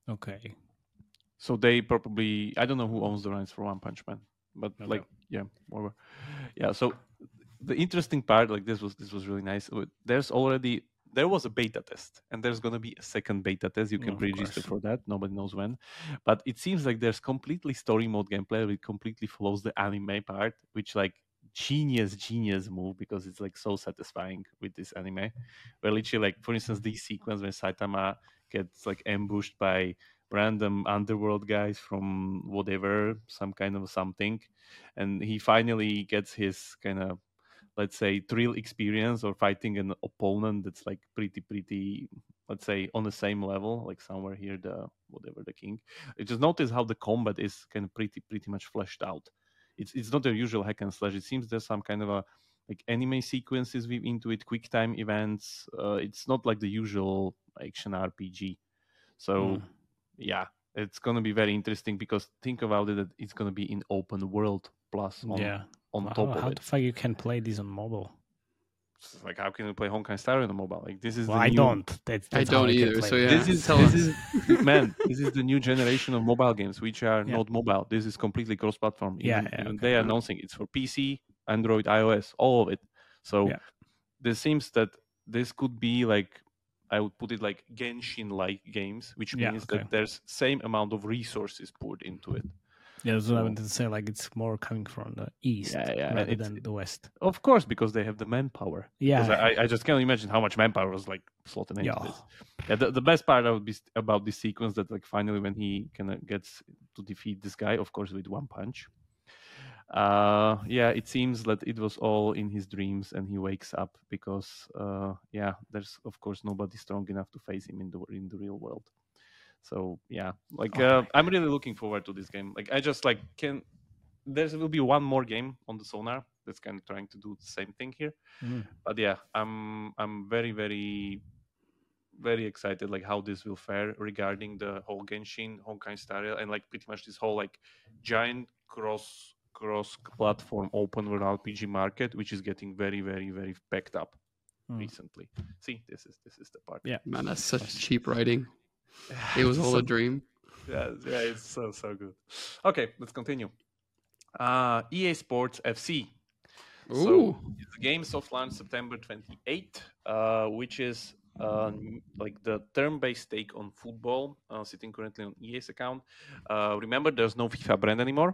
Okay. so they probably i don't know who owns the rights for one punch man but Okay. like yeah whatever. Yeah so the interesting part like this was this was really nice. There's already there was a beta test and there's going to be a second beta test. You can Of pre-register for that. Nobody knows when. But it seems like there's completely story mode gameplay which completely follows the anime part which like genius genius move because it's like so satisfying with this anime. Where literally like for instance this sequence when saitama gets like ambushed by random underworld guys from whatever some kind of something and he finally gets his kind of let's say thrill experience or fighting an opponent that's like pretty pretty let's say on the same level like somewhere here the whatever the king. Just notice how the combat is kind of pretty pretty much fleshed out. It's it's not a usual hack and slash. It seems there's some kind of a like anime sequences weave into it quick time events uh, it's not like the usual action rpg so Mm. yeah it's going to be very interesting because think about it that it's going to be in open world plus on, yeah. on How- top how of it the fuck you can play this on mobile? It's like how can you play Honkai Star on a mobile? Like this is Well, the I new, don't. That's, I that's how don't can either, so yeah. This is this is man. This is the new generation of mobile games, which are Yeah. not mobile. This is completely cross-platform. Yeah, Even- yeah, even okay. They are announcing it's for PC, Android, iOS, all of it. So Yeah. this seems that this could be like I would put it like Genshin-like games, which Yeah, means okay. that there's same amount of resources poured into it. Yeah, that's what I wanted to say. Like it's more coming from the east Yeah, yeah, rather than the west. Of course, because they have the manpower. Yeah, I, I just can't imagine how much manpower was like slotted into Yeah. this. Yeah, the, the best part would be about this sequence that like finally when he kind of gets to defeat this guy, of course with one punch. Uh, yeah, it seems that it was all in his dreams, and he wakes up because uh, yeah, there's of course nobody strong enough to face him in the in the real world. So yeah, like uh, I'm really looking forward to this game. Like I just like can. There will be one more game on the Sonar that's kind of trying to do the same thing here Mm. but yeah i'm i'm very very very excited like how this will fare regarding the whole genshin honkai Rail, and like pretty much this whole like giant cross cross platform open world rpg market which is getting very very very packed up Mm. recently see this is this is the part Yeah. Man, that's such cheap writing. It was all So- a dream. yeah, yeah, it's so so good. Okay, let's continue. Uh, EA Sports FC. Ooh. So the game soft launch September 28, uh, which is uh, like the turn-based take on football, uh, sitting currently on EA's account. Uh, remember, there's no FIFA brand anymore.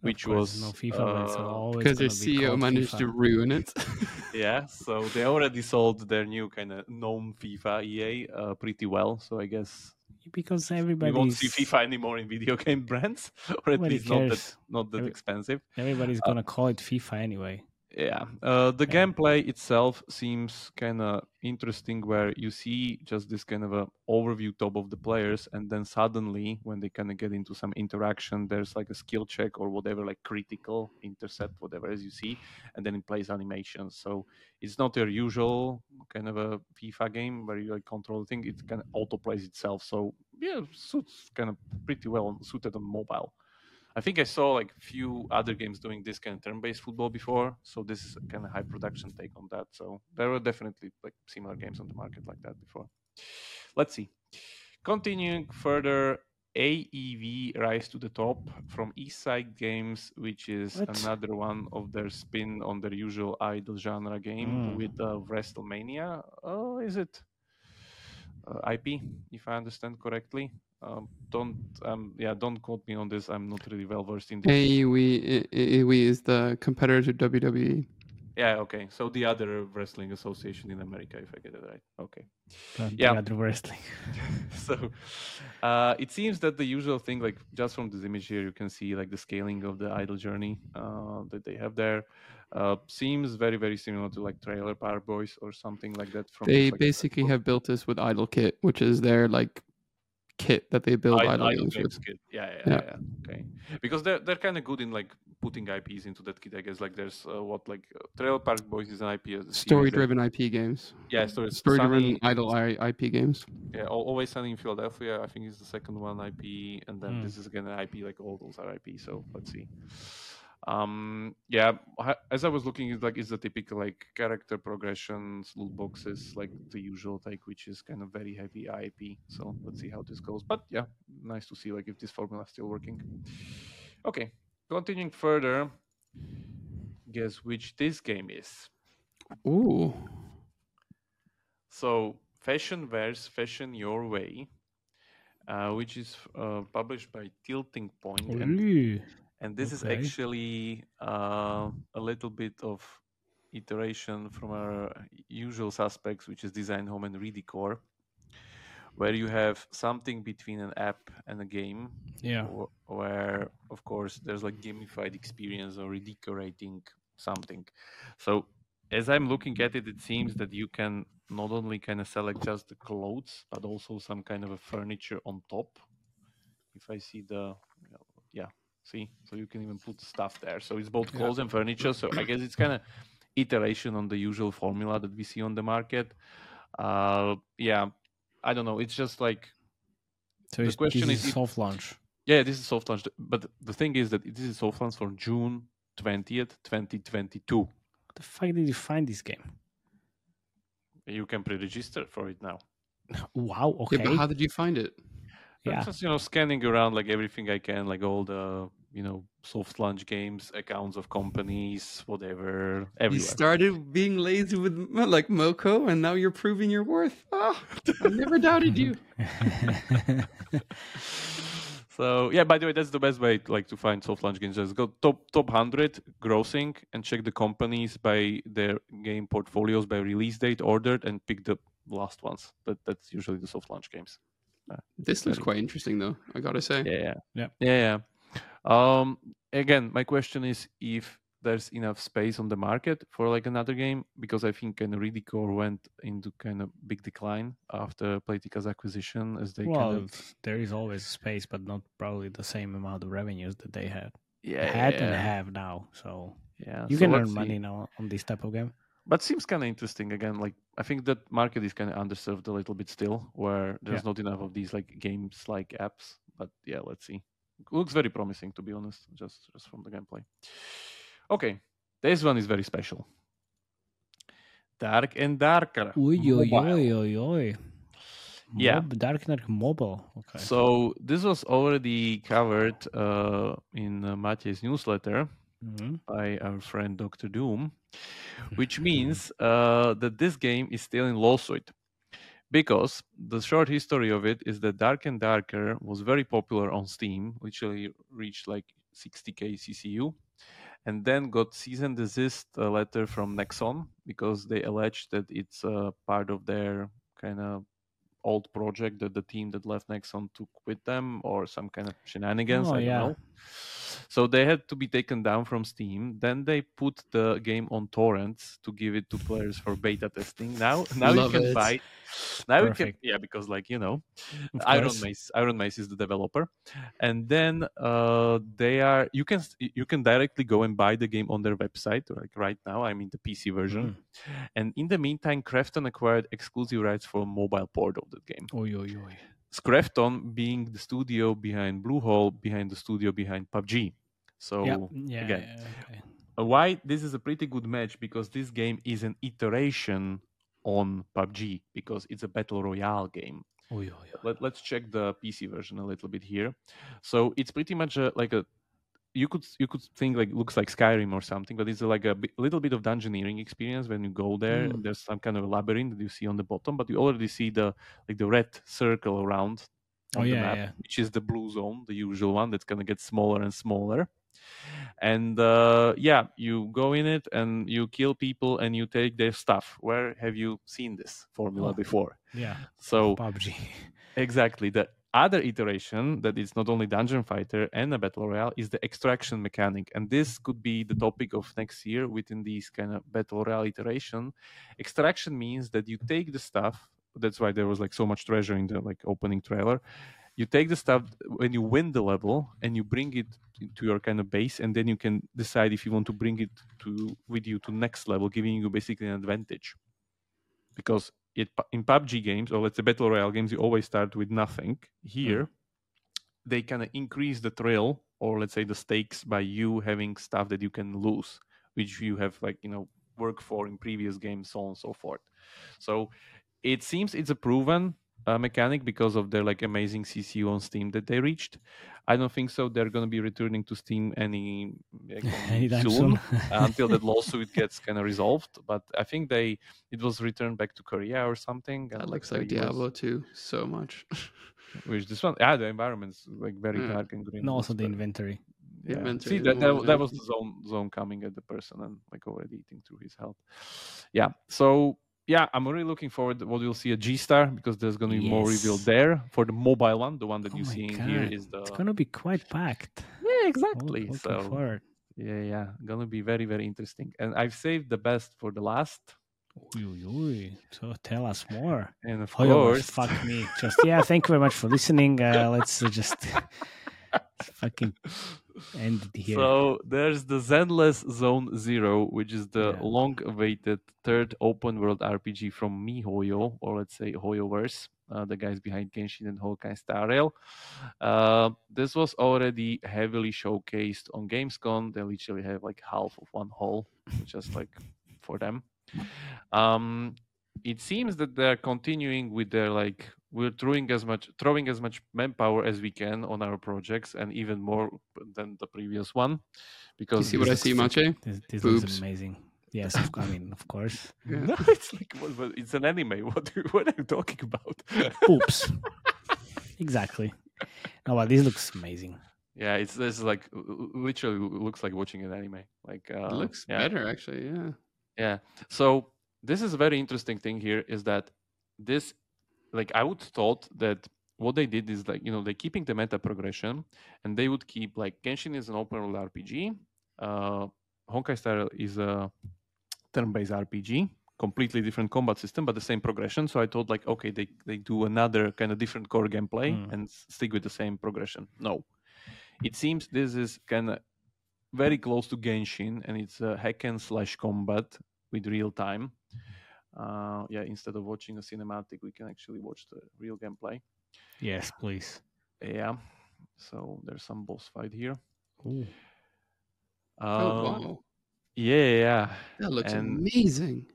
Which course, was no FIFA, uh, Because their gonna be CEO managed FIFA. to ruin it. yeah. So they already sold their new kind of known FIFA EA uh, pretty well. So I guess because everybody won't see FIFA anymore in video game brands, or at least not that not that Every- expensive. everybody's gonna call it FIFA anyway. Yeah, uh, the Yeah. gameplay itself seems kind of interesting, where you see just this kind of a overview top of the players, and then suddenly, when they kind of get into some interaction, there's like a skill check or whatever, like critical, intercept, whatever, as you see, and then it plays animations. So it's not your usual kind of a FIFA game where you like control the thing; it kind of auto plays itself. So yeah, suits kind of pretty well suited on mobile. I think I saw like few other games doing this kind of turn-based football before, so this is a kind of high production take on that. So there were definitely like similar games on the market like that before. Let's see. Continuing further, AEW Rise to the Top from Eastside Games, which is What? another one of their spin on their usual idle genre game Mm. with uh, WrestleMania. Oh, is it? Uh, IP, if I understand correctly. Um, don't um, yeah, don't quote me on this. I'm not really well versed in this. AEW, AEW is the competitor to. WWE. Yeah, okay. So the other wrestling association in America, if I get it right. Okay. The, Yeah. the other wrestling. so uh, it seems that the usual thing, like just from this image here, you can see like the scaling of the idle journey uh, that they have there. Uh, seems very, very similar to like Trailer Park Boys or something like that. From They just, like, basically have built this with Idle Kit, which is their like kit that they build Idle- idle, games with. kit. Yeah, yeah, Yeah. yeah. Okay, because they're they're kind of good in like putting IPs into that kit. I guess like there's uh, what like uh, Trailer Park Boys is an IP. that- Story-driven IP games. Yeah, story Story-driven idle I- IP games. Yeah, Always Sunny in Philadelphia, I think is the second one IP, and then Hmm. this is again an IP. Like all those are IP. So let's see. Um, yeah, as I was looking, it's like it's the typical like character progressions, loot boxes, like the usual take, which is kind of very heavy IP. So let's see how this goes. But yeah, nice to see like if this formula is still working. Okay, continuing further. Guess which this game is? Ooh. So, Fashion Wears Fashion Your Way, uh, which is uh, published by Tilting Point, and. And this is actually uh, a little bit of iteration from our usual suspects, which is Design Home and Redecor, where you have something between an app and a game, Yeah. wh- where of course there's like gamified experience or redecorating something. So as i'm looking at it it seems that you can not only kind of select just the clothes but also some kind of a furniture on top. If i see the see so you can even put stuff there so it's both Yeah. clothes and furniture so i guess it's kind of iteration on the usual formula that we see on the market uh yeah i don't know it's just like So The question this is is if- soft launch. yeah, this is soft launch, but the thing is that this is soft launch for June twentieth, twenty twenty two. What the fuck did you find this game? You can pre-register for it now. Wow. Okay. Yeah, but how did you find it? I'm just you know scanning around like everything I can, like all the you know soft launch games, accounts of companies, whatever, You started being lazy with like Moco, and now you're proving your worth. Ah, I never doubted you. So yeah, by the way, that's the best way like to find soft launch games. Just go top top hundred grossing and check the companies by their game portfolios by release date ordered and pick the last ones. That that's usually the soft launch games. This looks quite interesting, though. I gotta say. Yeah, yeah, Yeah. yeah, yeah. Um, again, my question is if there's enough space on the market for like another game because I think kind of Redecor went into kind of big decline after Playtika's acquisition as they well, kind of there is always space, but not probably the same amount of revenues that they had. yeah had and have now. So yeah. you So can earn see. money now on this type of game. but seems kind of interesting again like i think that market is kind of underserved a little bit still where there's not enough of these like games like apps but yeah let's see looks very promising to be honest just just from the gameplay okay this one is very special dark and darker Oi, oi, mobile. oi, oi, oi. Yeah. Mob, Dark Knight Mobile. Okay. so this was already covered uh, in uh, Matej's newsletter Mhm. by our friend Dr. Doom, which means uh, that this game is still in lawsuit. Because the short history of it is that Dark and Darker was very popular on Steam, literally reached like 60k CCU, and then got cease and desist uh, letter from Nexon because they alleged that it's uh, part of their kind of old project that the team that left Nexon took with them or some kind of shenanigans. Oh, I yeah. don't know. So they had to be taken down from Steam. Then they put the game on torrents to give it to players for beta testing. Now, now Love you can it. buy. Now you can, Perfect. yeah, because like you know, Of Iron course. Mace. Iron Mace is the developer, and then uh, they are. You can you can directly go and buy the game on their website. Like right now, I'm in the PC version, Mm-hmm. and in the meantime, Krafton acquired exclusive rights for a mobile port of the game. Oy, oy, oy. Krafton being the studio behind Bluehole, behind the studio behind PUBG. So yeah, yeah, again, yeah, okay. why this is a pretty good match because this game is an iteration on PUBG because it's a battle royale game. Oy, oy, oy. Let, let's check the PC version a little bit here. So it's pretty much a, like a you could you could think like looks like Skyrim or something, but it's like a little bit of dungeoneering experience when you go there. Mm. There's some kind of labyrinth that you see on the bottom, but you already see the like the red circle around Oh, on the yeah, map, yeah. which is the blue zone, the usual one that's gonna get smaller and smaller. And uh, yeah, you go in it and you kill people and you take their stuff. Where have you seen this formula Oh. before? Yeah, So PUBG. Exactly. The other iteration that is not only dungeon fighter and a battle royale is the extraction mechanic, and this could be the topic of next year within these kind of battle royale iteration. Extraction means that you take the stuff. That's why there was like so much treasure in the like opening trailer. You take the stuff when you win the level and you bring it to your kind of base, and then you can decide if you want to bring it to with you to next level, giving you basically an advantage because it, in PUBG games or let's say battle royale games, you always start with nothing. Here, mm. they kind of increase the thrill or let's say the stakes by you having stuff that you can lose, which you have like you know worked for in previous games, so on and so forth. So it seems it's a proven uh, mechanic because of their like amazing CCU on Steam that they reached. I don't think so. They're going to be returning to Steam any eh, like, soon soon. until that lawsuit gets kind of resolved. But I think they it was returned back to Korea or something. and, That looks the like US Diablo 2 so much. Which this one? Yeah, the environment's like very Yeah. dark and green. and also the inventory. yeah. inventory See that, that, that was the zone zone coming at the person and like already eating through his health. Yeah. So yeah, I'm really looking forward to what we'll see at G Star because there's going to be more revealed there for the mobile one. The one that Oh you my see in here God, is the It's gonna be quite packed. yeah exactly. Looking so forward. yeah, yeah, gonna be very very interesting. And I've saved the best for the last. Oy, oy. So tell us more. And of Oh, course, fuck me. Just yeah. Thank you very much for listening. Uh, let's uh, just fucking it here. So there's the Zenless Zone Zero, which is the Yeah. long-awaited third open-world RPG from MiHoYo, or let's say HoYoverse, uh, the guys behind Genshin and Honkai Star Rail. Uh, this was already heavily showcased on Gamescom. They literally have like half of one hall, just like for them. Um, it seems that they're continuing with their like we're throwing as much throwing as much manpower as we can on our projects and even more than the previous one because you because see what I see, looks- Mache? this this looks amazing. Yes, of, I mean, of course. Yeah. no it's like what, what- it's an anime what what are you talking about Oops. exactly. No, well, this looks amazing. yeah it's this is like l- l- literally looks like watching an anime like uh, it looks yeah. better, actually. Yeah. Yeah. So this is a very interesting thing here is that this like I would thought that what they did is like you know they're keeping the meta progression and they would keep like Genshin is an open world RPG, uh, Honkai Star is a turn-based RPG, completely different combat system but the same progression. So I thought like okay they they do another kind of different core gameplay Hmm. and stick with the same progression. No, it seems this is kind of very close to Genshin, and it's a hack and slash combat with real time. Uh, yeah, instead of watching a cinematic, we can actually watch the real gameplay. Yes, please. Yeah, so there's some boss fight here. Ooh. oh, Um, wow. Yeah, yeah, That looks and- amazing.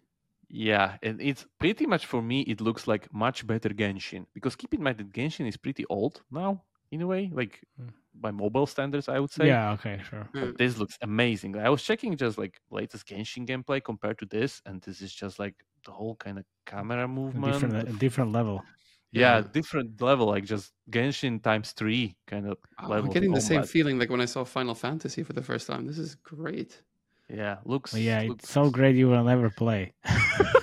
yeah, and it's pretty much for me. It looks like much better Genshin because keep in mind that Genshin is pretty old now in a way, like Hmm. by mobile standards, I would say. Yeah. Okay. Sure. But this looks amazing. I was checking just like latest Genshin gameplay compared to this, and this is just like the whole kind of camera A movement. different, a different level. yeah, Yeah. different level, like just Genshin times three kind oh, of Oh, level. I'm getting the same feeling like when I saw Final Fantasy for the first time. This is great. Yeah, looks. But yeah, looks it's so great you will never play.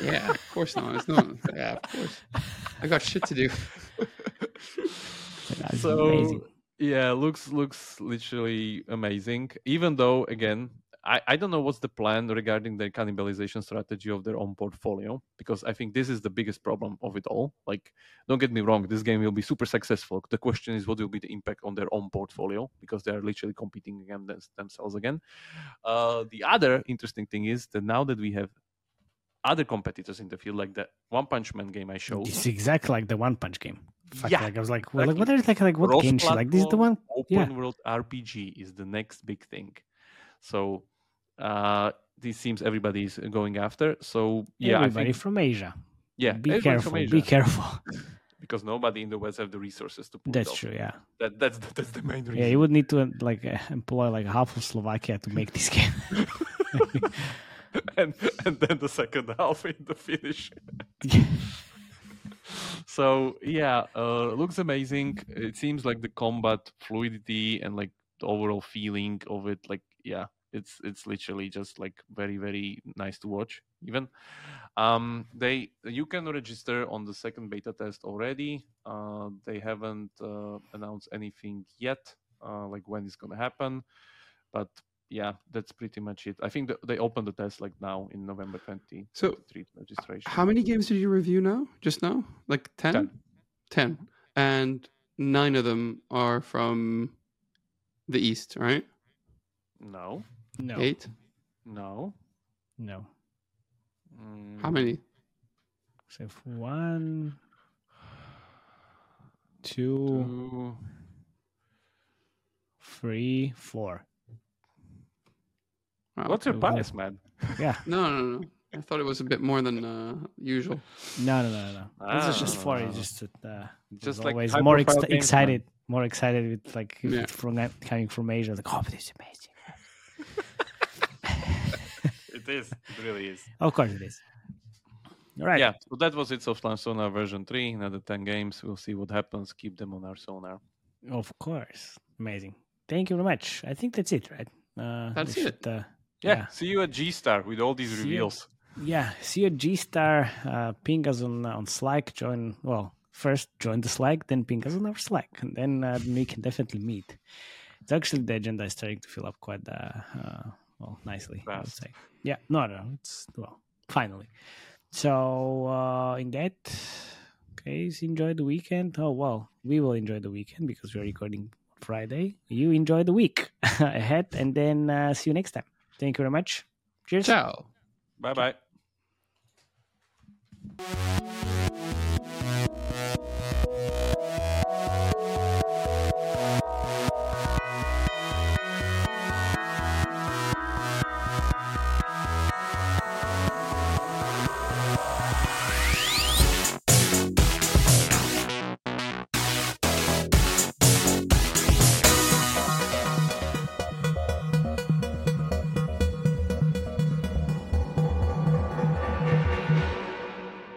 Yeah, of course not. It's not. Yeah, of course. I got shit to do. So amazing. yeah looks looks literally amazing even though again I, I don't know what's the plan regarding the cannibalization strategy of their own portfolio because I think this is the biggest problem of it all. Like, don't get me wrong, this game will be super successful. The question is, what will be the impact on their own portfolio because they are literally competing against them- themselves again. Uh, the other interesting thing is that now that we have other competitors in the field, like the One Punch Man game I showed, It's exactly like the One Punch game. Fuck, Yeah, like I was like, well, like exactly. what are like, like what game? Like this is the one. Cross-platform yeah. Open world RPG is the next big thing. So uh, this seems everybody is going after. So yeah, Everybody I think from Asia. yeah, be careful. Be careful. because nobody in the West have the resources to pull it That's true. Yeah. That, that's the, that's the main reason. Yeah, you would need to uh, like uh, employ like half of Slovakia to make this game. and and then the second half in the finish. so yeah, uh, looks amazing. It seems like the combat fluidity and like the overall feeling of it, like yeah, it's it's literally just like very very nice to watch. Even um, they you can register on the second beta test already. Uh, they haven't uh, announced anything yet, uh, like when it's gonna happen, but yeah, that's pretty much it. I think that they opened the test like now in November 2023 So, registration. How many games did you review now? Just now? Like 10? Ten. 10. And nine of them are from the East, right? No, no. Eight? no. No. How Mm, many? So if one, two, two, three, four. Wow, What's your okay, bias, man? Yeah. No, no, no. I thought it was a bit more than uh, usual. No, no, no, no. This is just four. Ah. It's just that uh, Just like always more ex- games, man. excited, more excited with like Yeah. from coming from Asia. Like, oh, this is amazing. It is. It really is. Of course it is. All right. Yeah. So that was it. Softlaunch Sonar version three. Another ten games. We'll see what happens. Keep them on our sonar. Of course. Amazing. Thank you very much. I think that's it, right? Uh, That's we it. should, uh, Yeah. Yeah. See you at G Star with all these See you. reveals. yeah. See you at G Star. Uh, ping us on on Slack. Join. Well, first join the Slack, then ping us on our Slack, and then uh, we can definitely meet. It's actually the agenda is starting to fill up quite uh, uh, well nicely. I would say. Yeah. No, no. It's well, finally. So uh, in that case, enjoy the weekend. Oh well, we will enjoy the weekend because we're recording Friday. You enjoy the week ahead, and then uh, see you next time. Thank you very much. Cheers. Ciao. Bye bye.